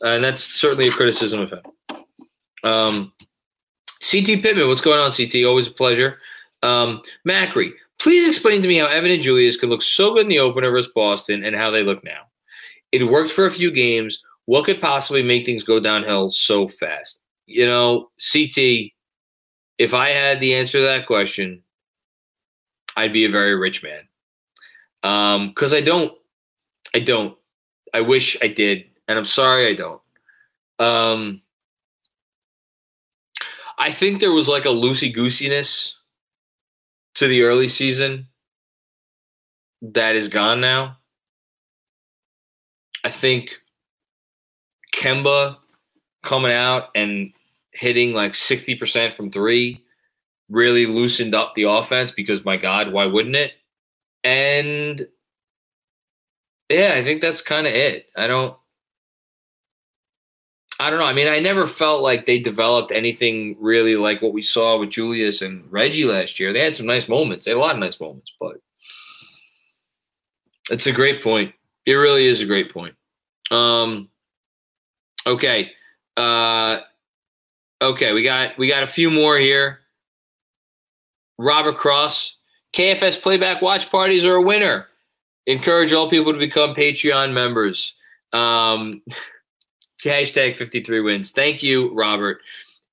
and that's certainly a criticism of him. Um, CT Pittman, what's going on, CT? Always a pleasure. Um, Macri, please explain to me how Evan and Julius could look so good in the opener versus Boston and how they look now. It worked for a few games. What could possibly make things go downhill so fast? You know, CT, if I had the answer to that question, I'd be a very rich man. Um, because I don't, I don't. I wish I did, and I'm sorry I don't. Um, I think there was like a loosey goosiness to the early season that is gone now. I think Kemba coming out and hitting like 60% from three really loosened up the offense because, my God, why wouldn't it? And yeah, I think that's kind of it. I don't. I don't know. I mean, I never felt like they developed anything really like what we saw with Julius and Reggie last year. They had some nice moments. They had a lot of nice moments, but it's a great point. It really is a great point. Um, okay. Uh, okay, we got we got a few more here. Robert Cross, KFS playback watch parties are a winner. Encourage all people to become Patreon members. Um, hashtag 53 wins. Thank you, Robert.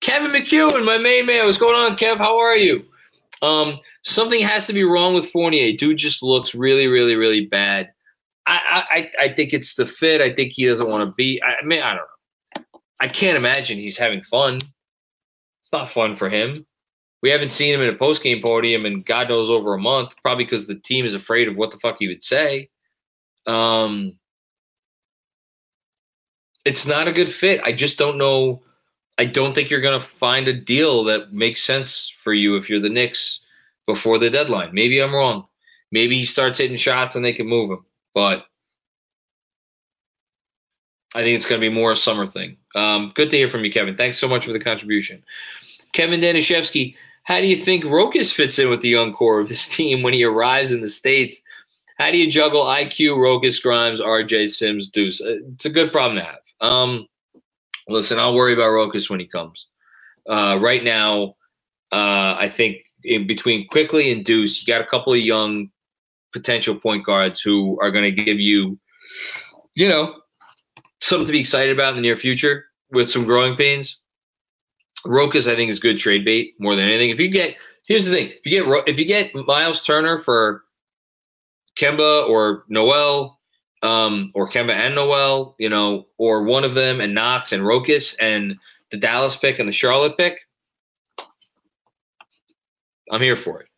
Kevin McEwen, my main man. What's going on, Kev? How are you? Um, something has to be wrong with Fournier. Dude just looks really, really, really bad. I, I, I think it's the fit. I think he doesn't want to be. I mean, I don't know. I can't imagine he's having fun. It's not fun for him. We haven't seen him in a post game podium in God knows over a month, probably because the team is afraid of what the fuck he would say. Um, it's not a good fit. I just don't know. I don't think you're going to find a deal that makes sense for you if you're the Knicks before the deadline. Maybe I'm wrong. Maybe he starts hitting shots and they can move him, but I think it's going to be more a summer thing. Um, good to hear from you, Kevin. Thanks so much for the contribution. Kevin Danishevsky, how do you think Rokas fits in with the young core of this team when he arrives in the States? How do you juggle IQ, Rokas, Grimes, RJ, Sims, Deuce? Uh, It's a good problem to have. Um, listen, I'll worry about Rokas when he comes. Uh, right now, uh, I think in between Quickley and Deuce, you got a couple of young potential point guards who are going to give you, you know, something to be excited about in the near future with some growing pains. Rokas, I think, is good trade bait more than anything. If you get, here's the thing: if you get if you get Miles Turner for Kemba or Noel, um, or Kemba and Noel, you know, or one of them and Knox and Rokas, and the Dallas pick and the Charlotte pick, I'm here for it.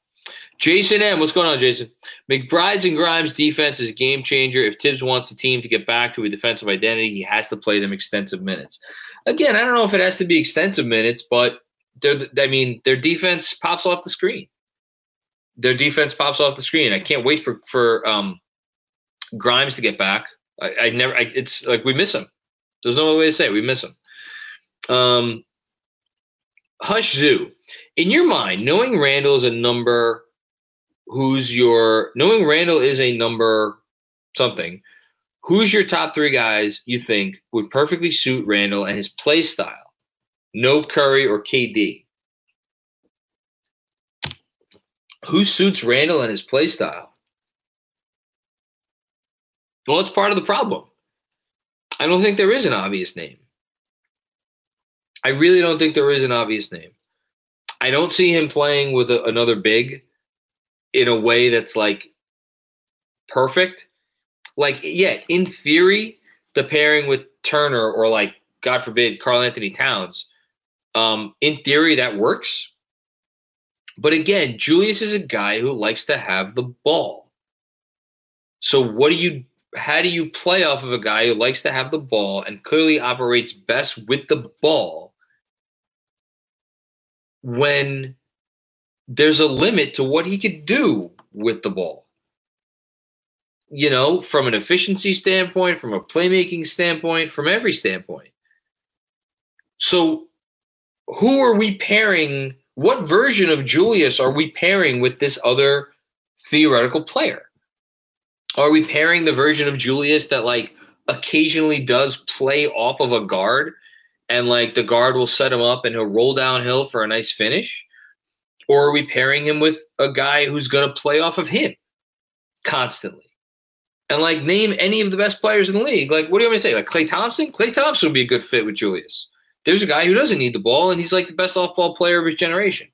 Jason M, what's going on, Jason? McBride's and Grimes defense is a game changer. If Thibs wants the team to get back to a defensive identity, he has to play them extensive minutes. Again, I don't know if it has to be extensive minutes, but they're, I mean, their defense pops off the screen. Their defense pops off the screen. I can't wait for for um, Grimes to get back. I, I never. I, it's like we miss him. There's no other way to say it. we miss him. Um, Hush Zoo. In your mind, knowing Randle is a number who's your knowing Randle is a number something, who's your top three guys you think would perfectly suit Randle and his play style? No Curry or KD. Who suits Randle and his play style? Well, it's part of the problem. I don't think there is an obvious name. I really don't think there is an obvious name. I don't see him playing with a, another big in a way that's like perfect. Like, yeah, in theory, the pairing with Turner or like, God forbid, Karl-Anthony Towns, um, in theory, that works. But again, Julius is a guy who likes to have the ball. So what do you how do you play off of a guy who likes to have the ball and clearly operates best with the ball when there's a limit to what he could do with the ball. You know, from an efficiency standpoint, from a playmaking standpoint, from every standpoint. So, who are we pairing? What version of Julius are we pairing with this other theoretical player? Are we pairing the version of Julius that, like, occasionally does play off of a guard and like the guard will set him up and he'll roll downhill for a nice finish? Or are we pairing him with a guy who's going to play off of him constantly? And like name any of the best players in the league. Like, what do you want me to say? Like Klay Thompson? Klay Thompson would be a good fit with Julius. There's a guy who doesn't need the ball, and he's like the best off-ball player of his generation.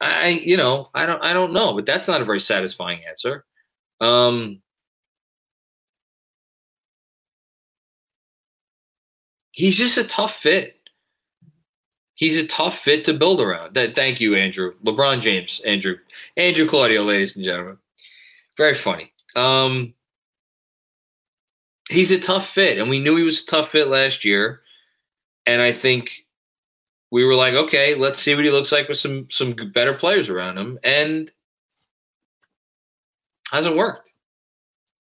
I, you know, I don't, I don't know, but that's not a very satisfying answer. Um, he's just a tough fit. He's a tough fit to build around. Thank you, Andrew. LeBron James, Andrew. Andrew Claudio, ladies and gentlemen. Very funny. Um, he's a tough fit, and we knew he was a tough fit last year. And I think we were like, okay, let's see what he looks like with some some better players around him, and hasn't worked.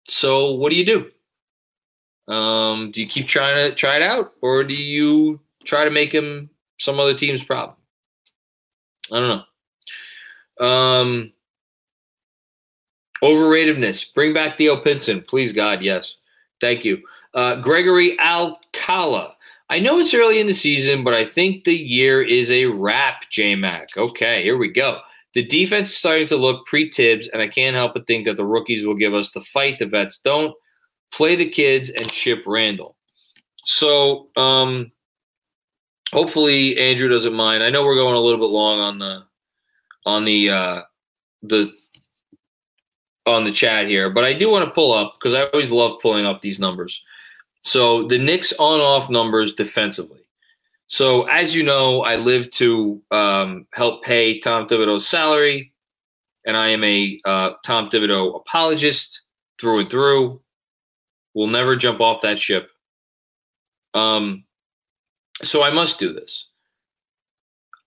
So what do you do? Um, do you keep trying to try it out, or do you try to make him some other team's problem? I don't know. Um, overratedness. Bring back Theo Pinson, please, God. Yes, thank you. Uh, Gregory Alcala. I know it's early in the season, but I think the year is a wrap, J Mac. Okay, here we go. The defense is starting to look pre Thibs, and I can't help but think that the rookies will give us the fight the vets don't play the kids and ship Randle. So um, hopefully Andrew doesn't mind. I know we're going a little bit long on the on the uh, the on the chat here, but I do want to pull up because I always love pulling up these numbers. So the Knicks on-off numbers defensively. So as you know, I live to um, help pay Tom Thibodeau's salary, and I am a uh, Tom Thibodeau apologist through and through. We'll never jump off that ship. Um, so I must do this.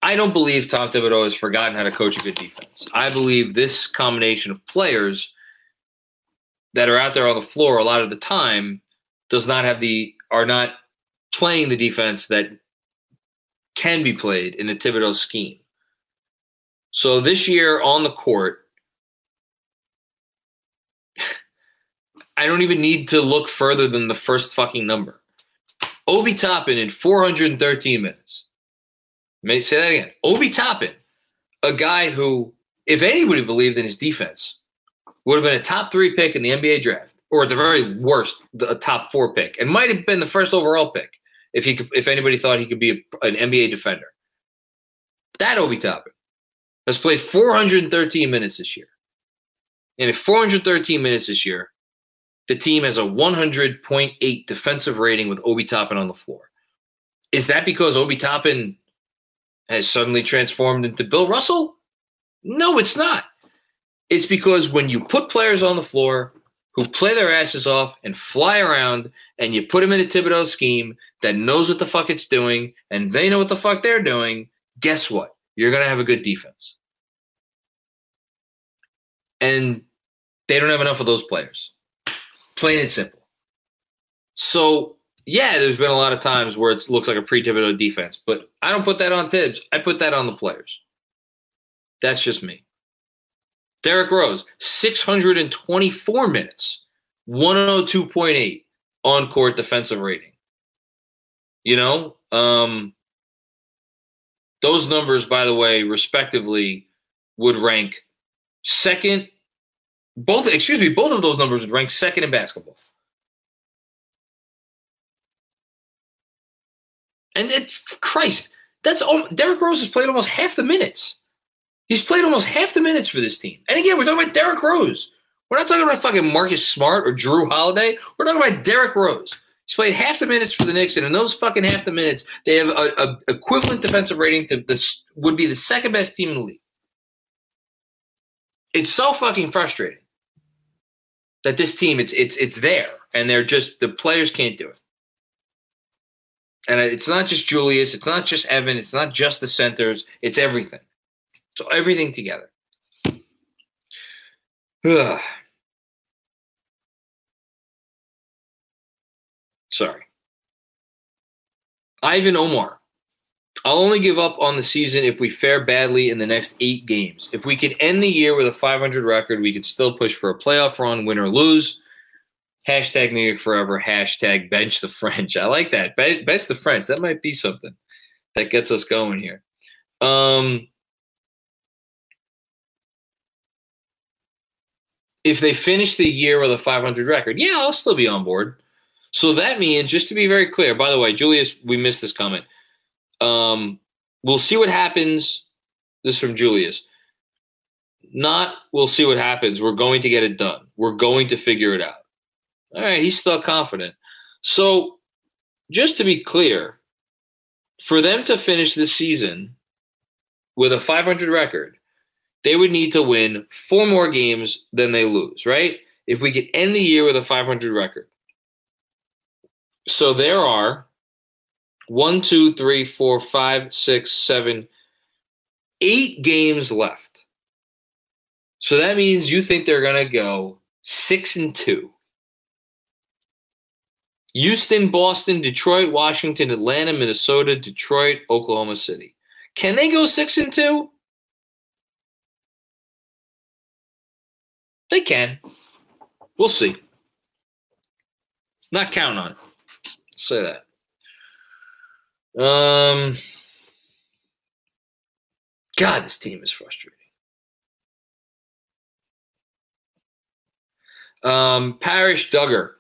I don't believe Tom Thibodeau has forgotten how to coach a good defense. I believe this combination of players that are out there on the floor a lot of the time does not have the are not playing the defense that can be played in the Thibodeau scheme. So this year on the court, I don't even need to look further than the first fucking number. Obi Toppin in 413 minutes. May say that again. Obi Toppin, a guy who, if anybody believed in his defense, would have been a top three pick in the NBA draft, or at the very worst, a top four pick, and might have been the first overall pick if he could, if anybody thought he could be a, an NBA defender. That Obi Toppin has played 413 minutes this year. And in 413 minutes this year, the team has a 100.8 defensive rating with Obi Toppin on the floor. Is that because Obi Toppin has suddenly transformed into Bill Russell? No, it's not. It's because when you put players on the floor who play their asses off and fly around and you put them in a Thibodeau scheme that knows what the fuck it's doing and they know what the fuck they're doing, guess what? You're going to have a good defense. And they don't have enough of those players. Plain and simple. So, yeah, there's been a lot of times where it looks like a pre Thibodeau defense, but I don't put that on Thibs. I put that on the players. That's just me. Derrick Rose, 624 minutes, 102.8 on court defensive rating. You know, um, those numbers, by the way, respectively, would rank second. Both, excuse me, both of those numbers would rank second in basketball. And it, Christ, that's all. Derrick Rose has played almost half the minutes. He's played almost half the minutes for this team. And again, we're talking about Derrick Rose. We're not talking about fucking Marcus Smart or Jrue Holiday. We're talking about Derrick Rose. He's played half the minutes for the Knicks, and in those fucking half the minutes, they have a, a equivalent defensive rating to this would be the second best team in the league. It's so fucking frustrating that this team it's it's it's there, and they're just the players can't do it. And it's not just Julius, it's not just Evan, it's not just the centers, it's everything. So everything together. Ugh. Sorry. Ivan Omar. I'll only give up on the season if we fare badly in the next eight games. If we can end the year with a 500 record, we can still push for a playoff run, win or lose. Hashtag New York forever. Hashtag bench the French. I like that. Bench the French. That might be something that gets us going here. Um, if they finish the year with a 500 record, yeah, I'll still be on board. So that means, just to be very clear, by the way, Julius, we missed this comment. Um, we'll see what happens. This is from Julius. Not, we'll see what happens. We're going to get it done. We're going to figure it out. All right, he's still confident. So, just to be clear, for them to finish this season with a 500 record, they would need to win four more games than they lose, right? If we could end the year with a 500 record. So there are one, two, three, four, five, six, seven, eight games left. So that means you think they're going to go six and two. Houston, Boston, Detroit, Washington, Atlanta, Minnesota, Detroit, Oklahoma City. Can they go six and two? They can. We'll see. Not count on it. Say that. Um, God, this team is frustrating. Um, Parish Duggar.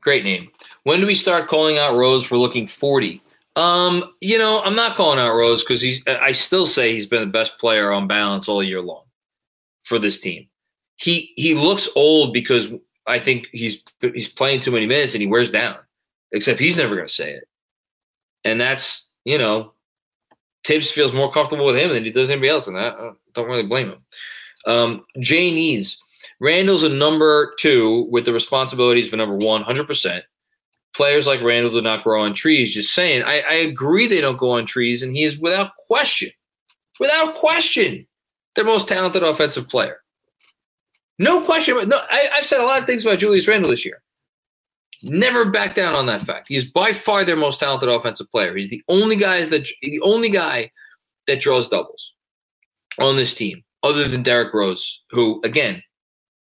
Great name. When do we start calling out Rose for looking 40? Um, you know, I'm not calling out Rose because he's I still say he's been the best player on balance all year long for this team he he looks old because I think he's he's playing too many minutes and he wears down. Except he's never going to say it, and that's you know, Thibs feels more comfortable with him than he does anybody else, and I don't really blame him. Um, Randle's a number two with the responsibilities of a number one, hundred percent. Players like Randle do not grow on trees. Just saying, I, I agree they don't go on trees, and he is without question, without question, their most talented offensive player. No question. No, I, I've said a lot of things about Julius Randle this year. Never back down on that fact. He's by far their most talented offensive player. He's the only guys that the only guy that draws doubles on this team, other than Derrick Rose, who again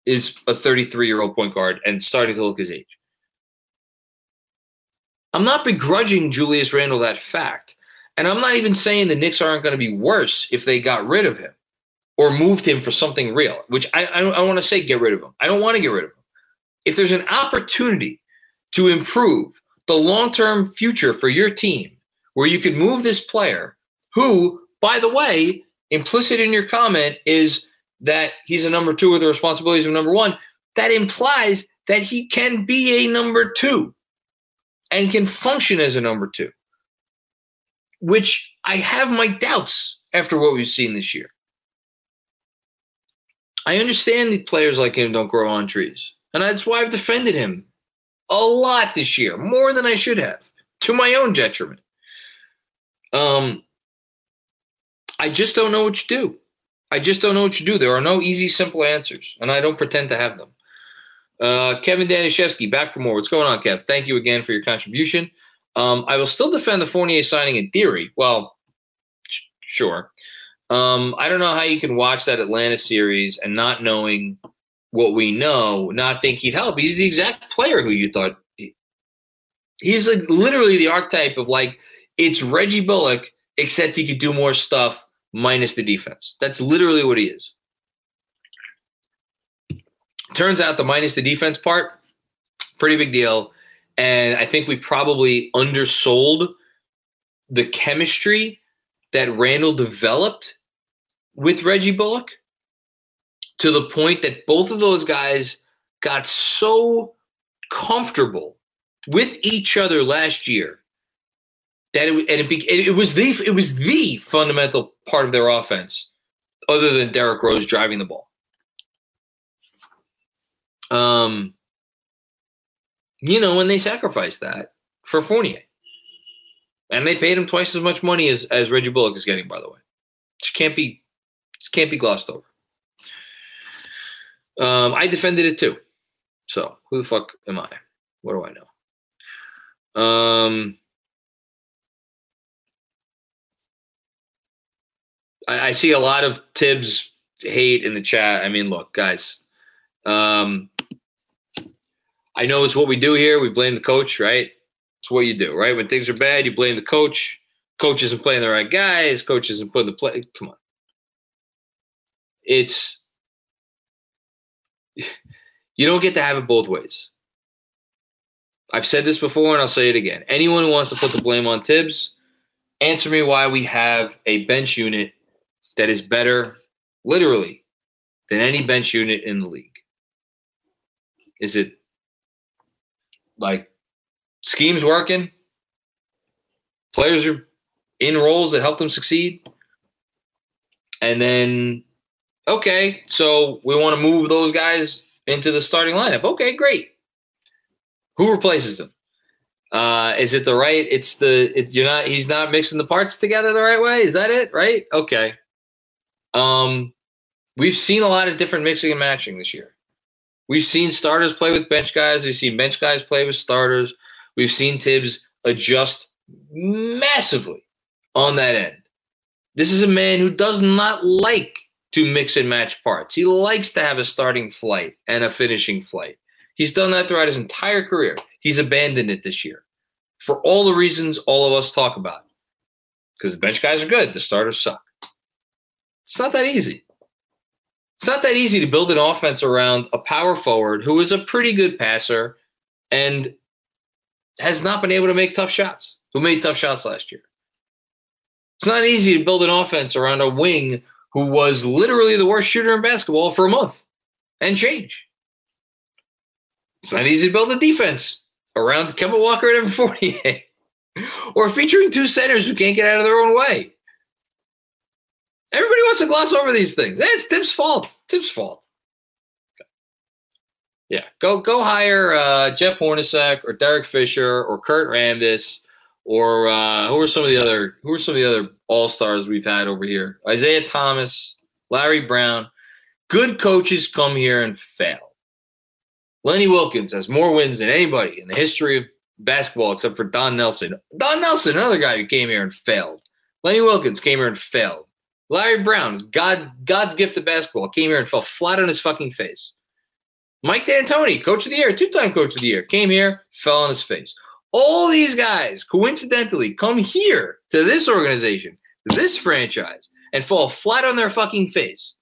is a 33 year old point guard and starting to look his age. I'm not begrudging Julius Randle that fact. And I'm not even saying the Knicks aren't going to be worse if they got rid of him or moved him for something real, which I, I I want to say get rid of him. I don't want to get rid of him. If there's an opportunity to improve the long term future for your team where you could move this player, who, by the way, implicit in your comment is that he's a number two with the responsibilities of number one, that implies that he can be a number two and can function as a number two. which I have my doubts after what we've seen this year. I understand that players like him don't grow on trees. And that's why I've defended him a lot this year, more than I should have, to my own detriment. Um, I just don't know what you do. I just don't know what you do. There are no easy, simple answers, and I don't pretend to have them. Uh, Kevin Danishevsky, back for more. What's going on, Kev? Thank you again for your contribution. Um, I will still defend the Fournier signing in theory. Well, sh- sure. Um, I don't know how you can watch that Atlanta series and not knowing what we know, not think he'd help. He's the exact player who you thought. He, he's like literally the archetype of like it's Reggie Bullock, except he could do more stuff minus the defense. That's literally what he is. Turns out the minus the defense part, pretty big deal. And I think we probably undersold the chemistry that Randle developed with Reggie Bullock to the point that both of those guys got so comfortable with each other last year that it, and it, it was the it was the fundamental part of their offense, other than Derrick Rose driving the ball. Um, you know, when they sacrificed that for Fournier, and they paid him twice as much money as as Reggie Bullock is getting, by the way, which can't be can't be glossed over. Um, I defended it too. So who the fuck am I? What do I know? Um, I, I see a lot of Thibs hate in the chat. I mean, look, guys. Um, I know it's what we do here. We blame the coach, right? It's what you do, right? When things are bad, you blame the coach. Coach isn't playing the right guys. Coach isn't putting the play. Come on. It's you don't get to have it both ways. I've said this before and I'll say it again. Anyone who wants to put the blame on Thibs, answer me why we have a bench unit that is better, literally, than any bench unit in the league. Is it like schemes working? Players are in roles that help them succeed? And then, okay, so we want to move those guys into the starting lineup. Okay, great. Who replaces them? Uh, is it the right? It's the it, you're not. He's not mixing the parts together the right way. Is that it? Right? Okay. Um, we've seen a lot of different mixing and matching this year. We've seen starters play with bench guys. We've seen bench guys play with starters. We've seen Thibs adjust massively on that end. This is a man who does not like to mix and match parts. He likes to have a starting flight and a finishing flight. He's done that throughout his entire career. He's abandoned it this year for all the reasons all of us talk about. Because the bench guys are good, the starters suck. It's not that easy. It's not that easy to build an offense around a power forward who is a pretty good passer and has not been able to make tough shots, who made tough shots last year. It's not easy to build an offense around a wing who was literally the worst shooter in basketball for a month and change. It's not easy to build a defense around Kemba Walker at Evan Fournier or featuring two centers who can't get out of their own way. Everybody wants to gloss over these things. It's Thibs' fault. Thibs' fault. Yeah, go go hire uh, Jeff Hornacek or Derek Fisher or Kurt Rambis or uh, who are some of the other who are some of the other all stars we've had over here? Isiah Thomas, Larry Brown. Good coaches come here and fail. Lenny Wilkens has more wins than anybody in the history of basketball except for Don Nelson. Don Nelson, another guy who came here and failed. Lenny Wilkens came here and failed. Larry Brown, God, God's gift to basketball, came here and fell flat on his fucking face. Mike D'Antoni, coach of the year, two-time coach of the year, came here, fell on his face. All these guys coincidentally come here to this organization, this franchise, and fall flat on their fucking face.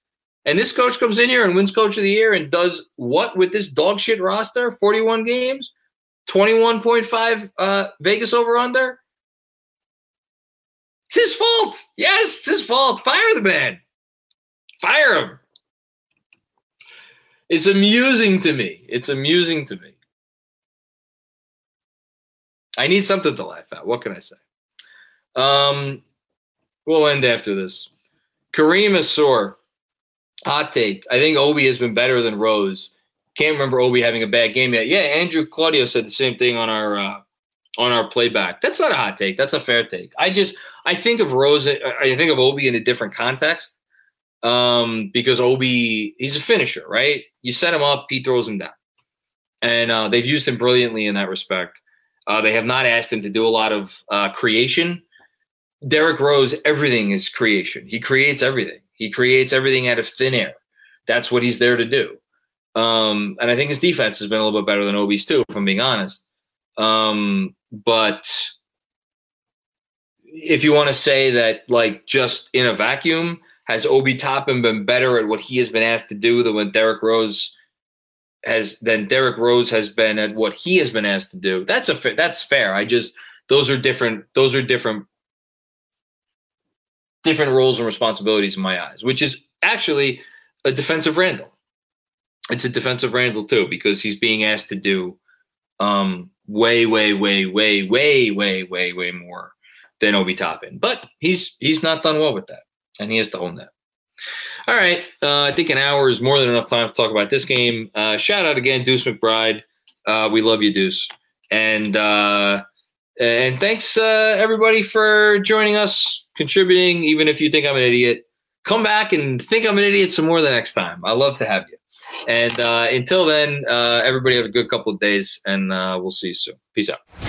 And this coach comes in here and wins coach of the year and does what with this dog shit roster? 41 games, 21.5 uh, Vegas over under. It's his fault. Yes, it's his fault. Fire the man. Fire him. It's amusing to me. It's amusing to me. I need something to laugh at. What can I say? Um, we'll end after this. Kareem is sore. Hot take. I think Obi has been better than Rose. Can't remember Obi having a bad game yet. Yeah, Andrew Claudio said the same thing on our uh, on our playback. That's not a hot take. That's a fair take. I just I think of Rose. I think of Obi in a different context um, because Obi he's a finisher, right? You set him up, he throws him down, and uh, they've used him brilliantly in that respect. Uh, they have not asked him to do a lot of uh, creation. Derrick Rose, everything is creation. He creates everything. He creates everything out of thin air. That's what he's there to do. Um, and I think his defense has been a little bit better than Obi's too, if I'm being honest. Um, but if you want to say that, like, just in a vacuum, has Obi Toppin been better at what he has been asked to do than when Derrick Rose has than Derrick Rose has been at what he has been asked to do? That's a that's fair. I just those are different. Those are different different roles and responsibilities in my eyes, which is actually a defensive Randle. It's a defensive Randle too because he's being asked to do um, way, way, way, way, way, way, way, way more than Obi Toppin. But he's he's not done well with that, and he has to own that. All right, uh, I think an hour is more than enough time to talk about this game. Uh, shout out again, Deuce McBride. Uh, we love you, Deuce, and uh, and thanks uh, everybody for joining us, contributing. Even if you think I'm an idiot, come back and think I'm an idiot some more the next time. I love to have you. And uh, until then, everybody have a good couple of days, and we'll see you soon. Peace out.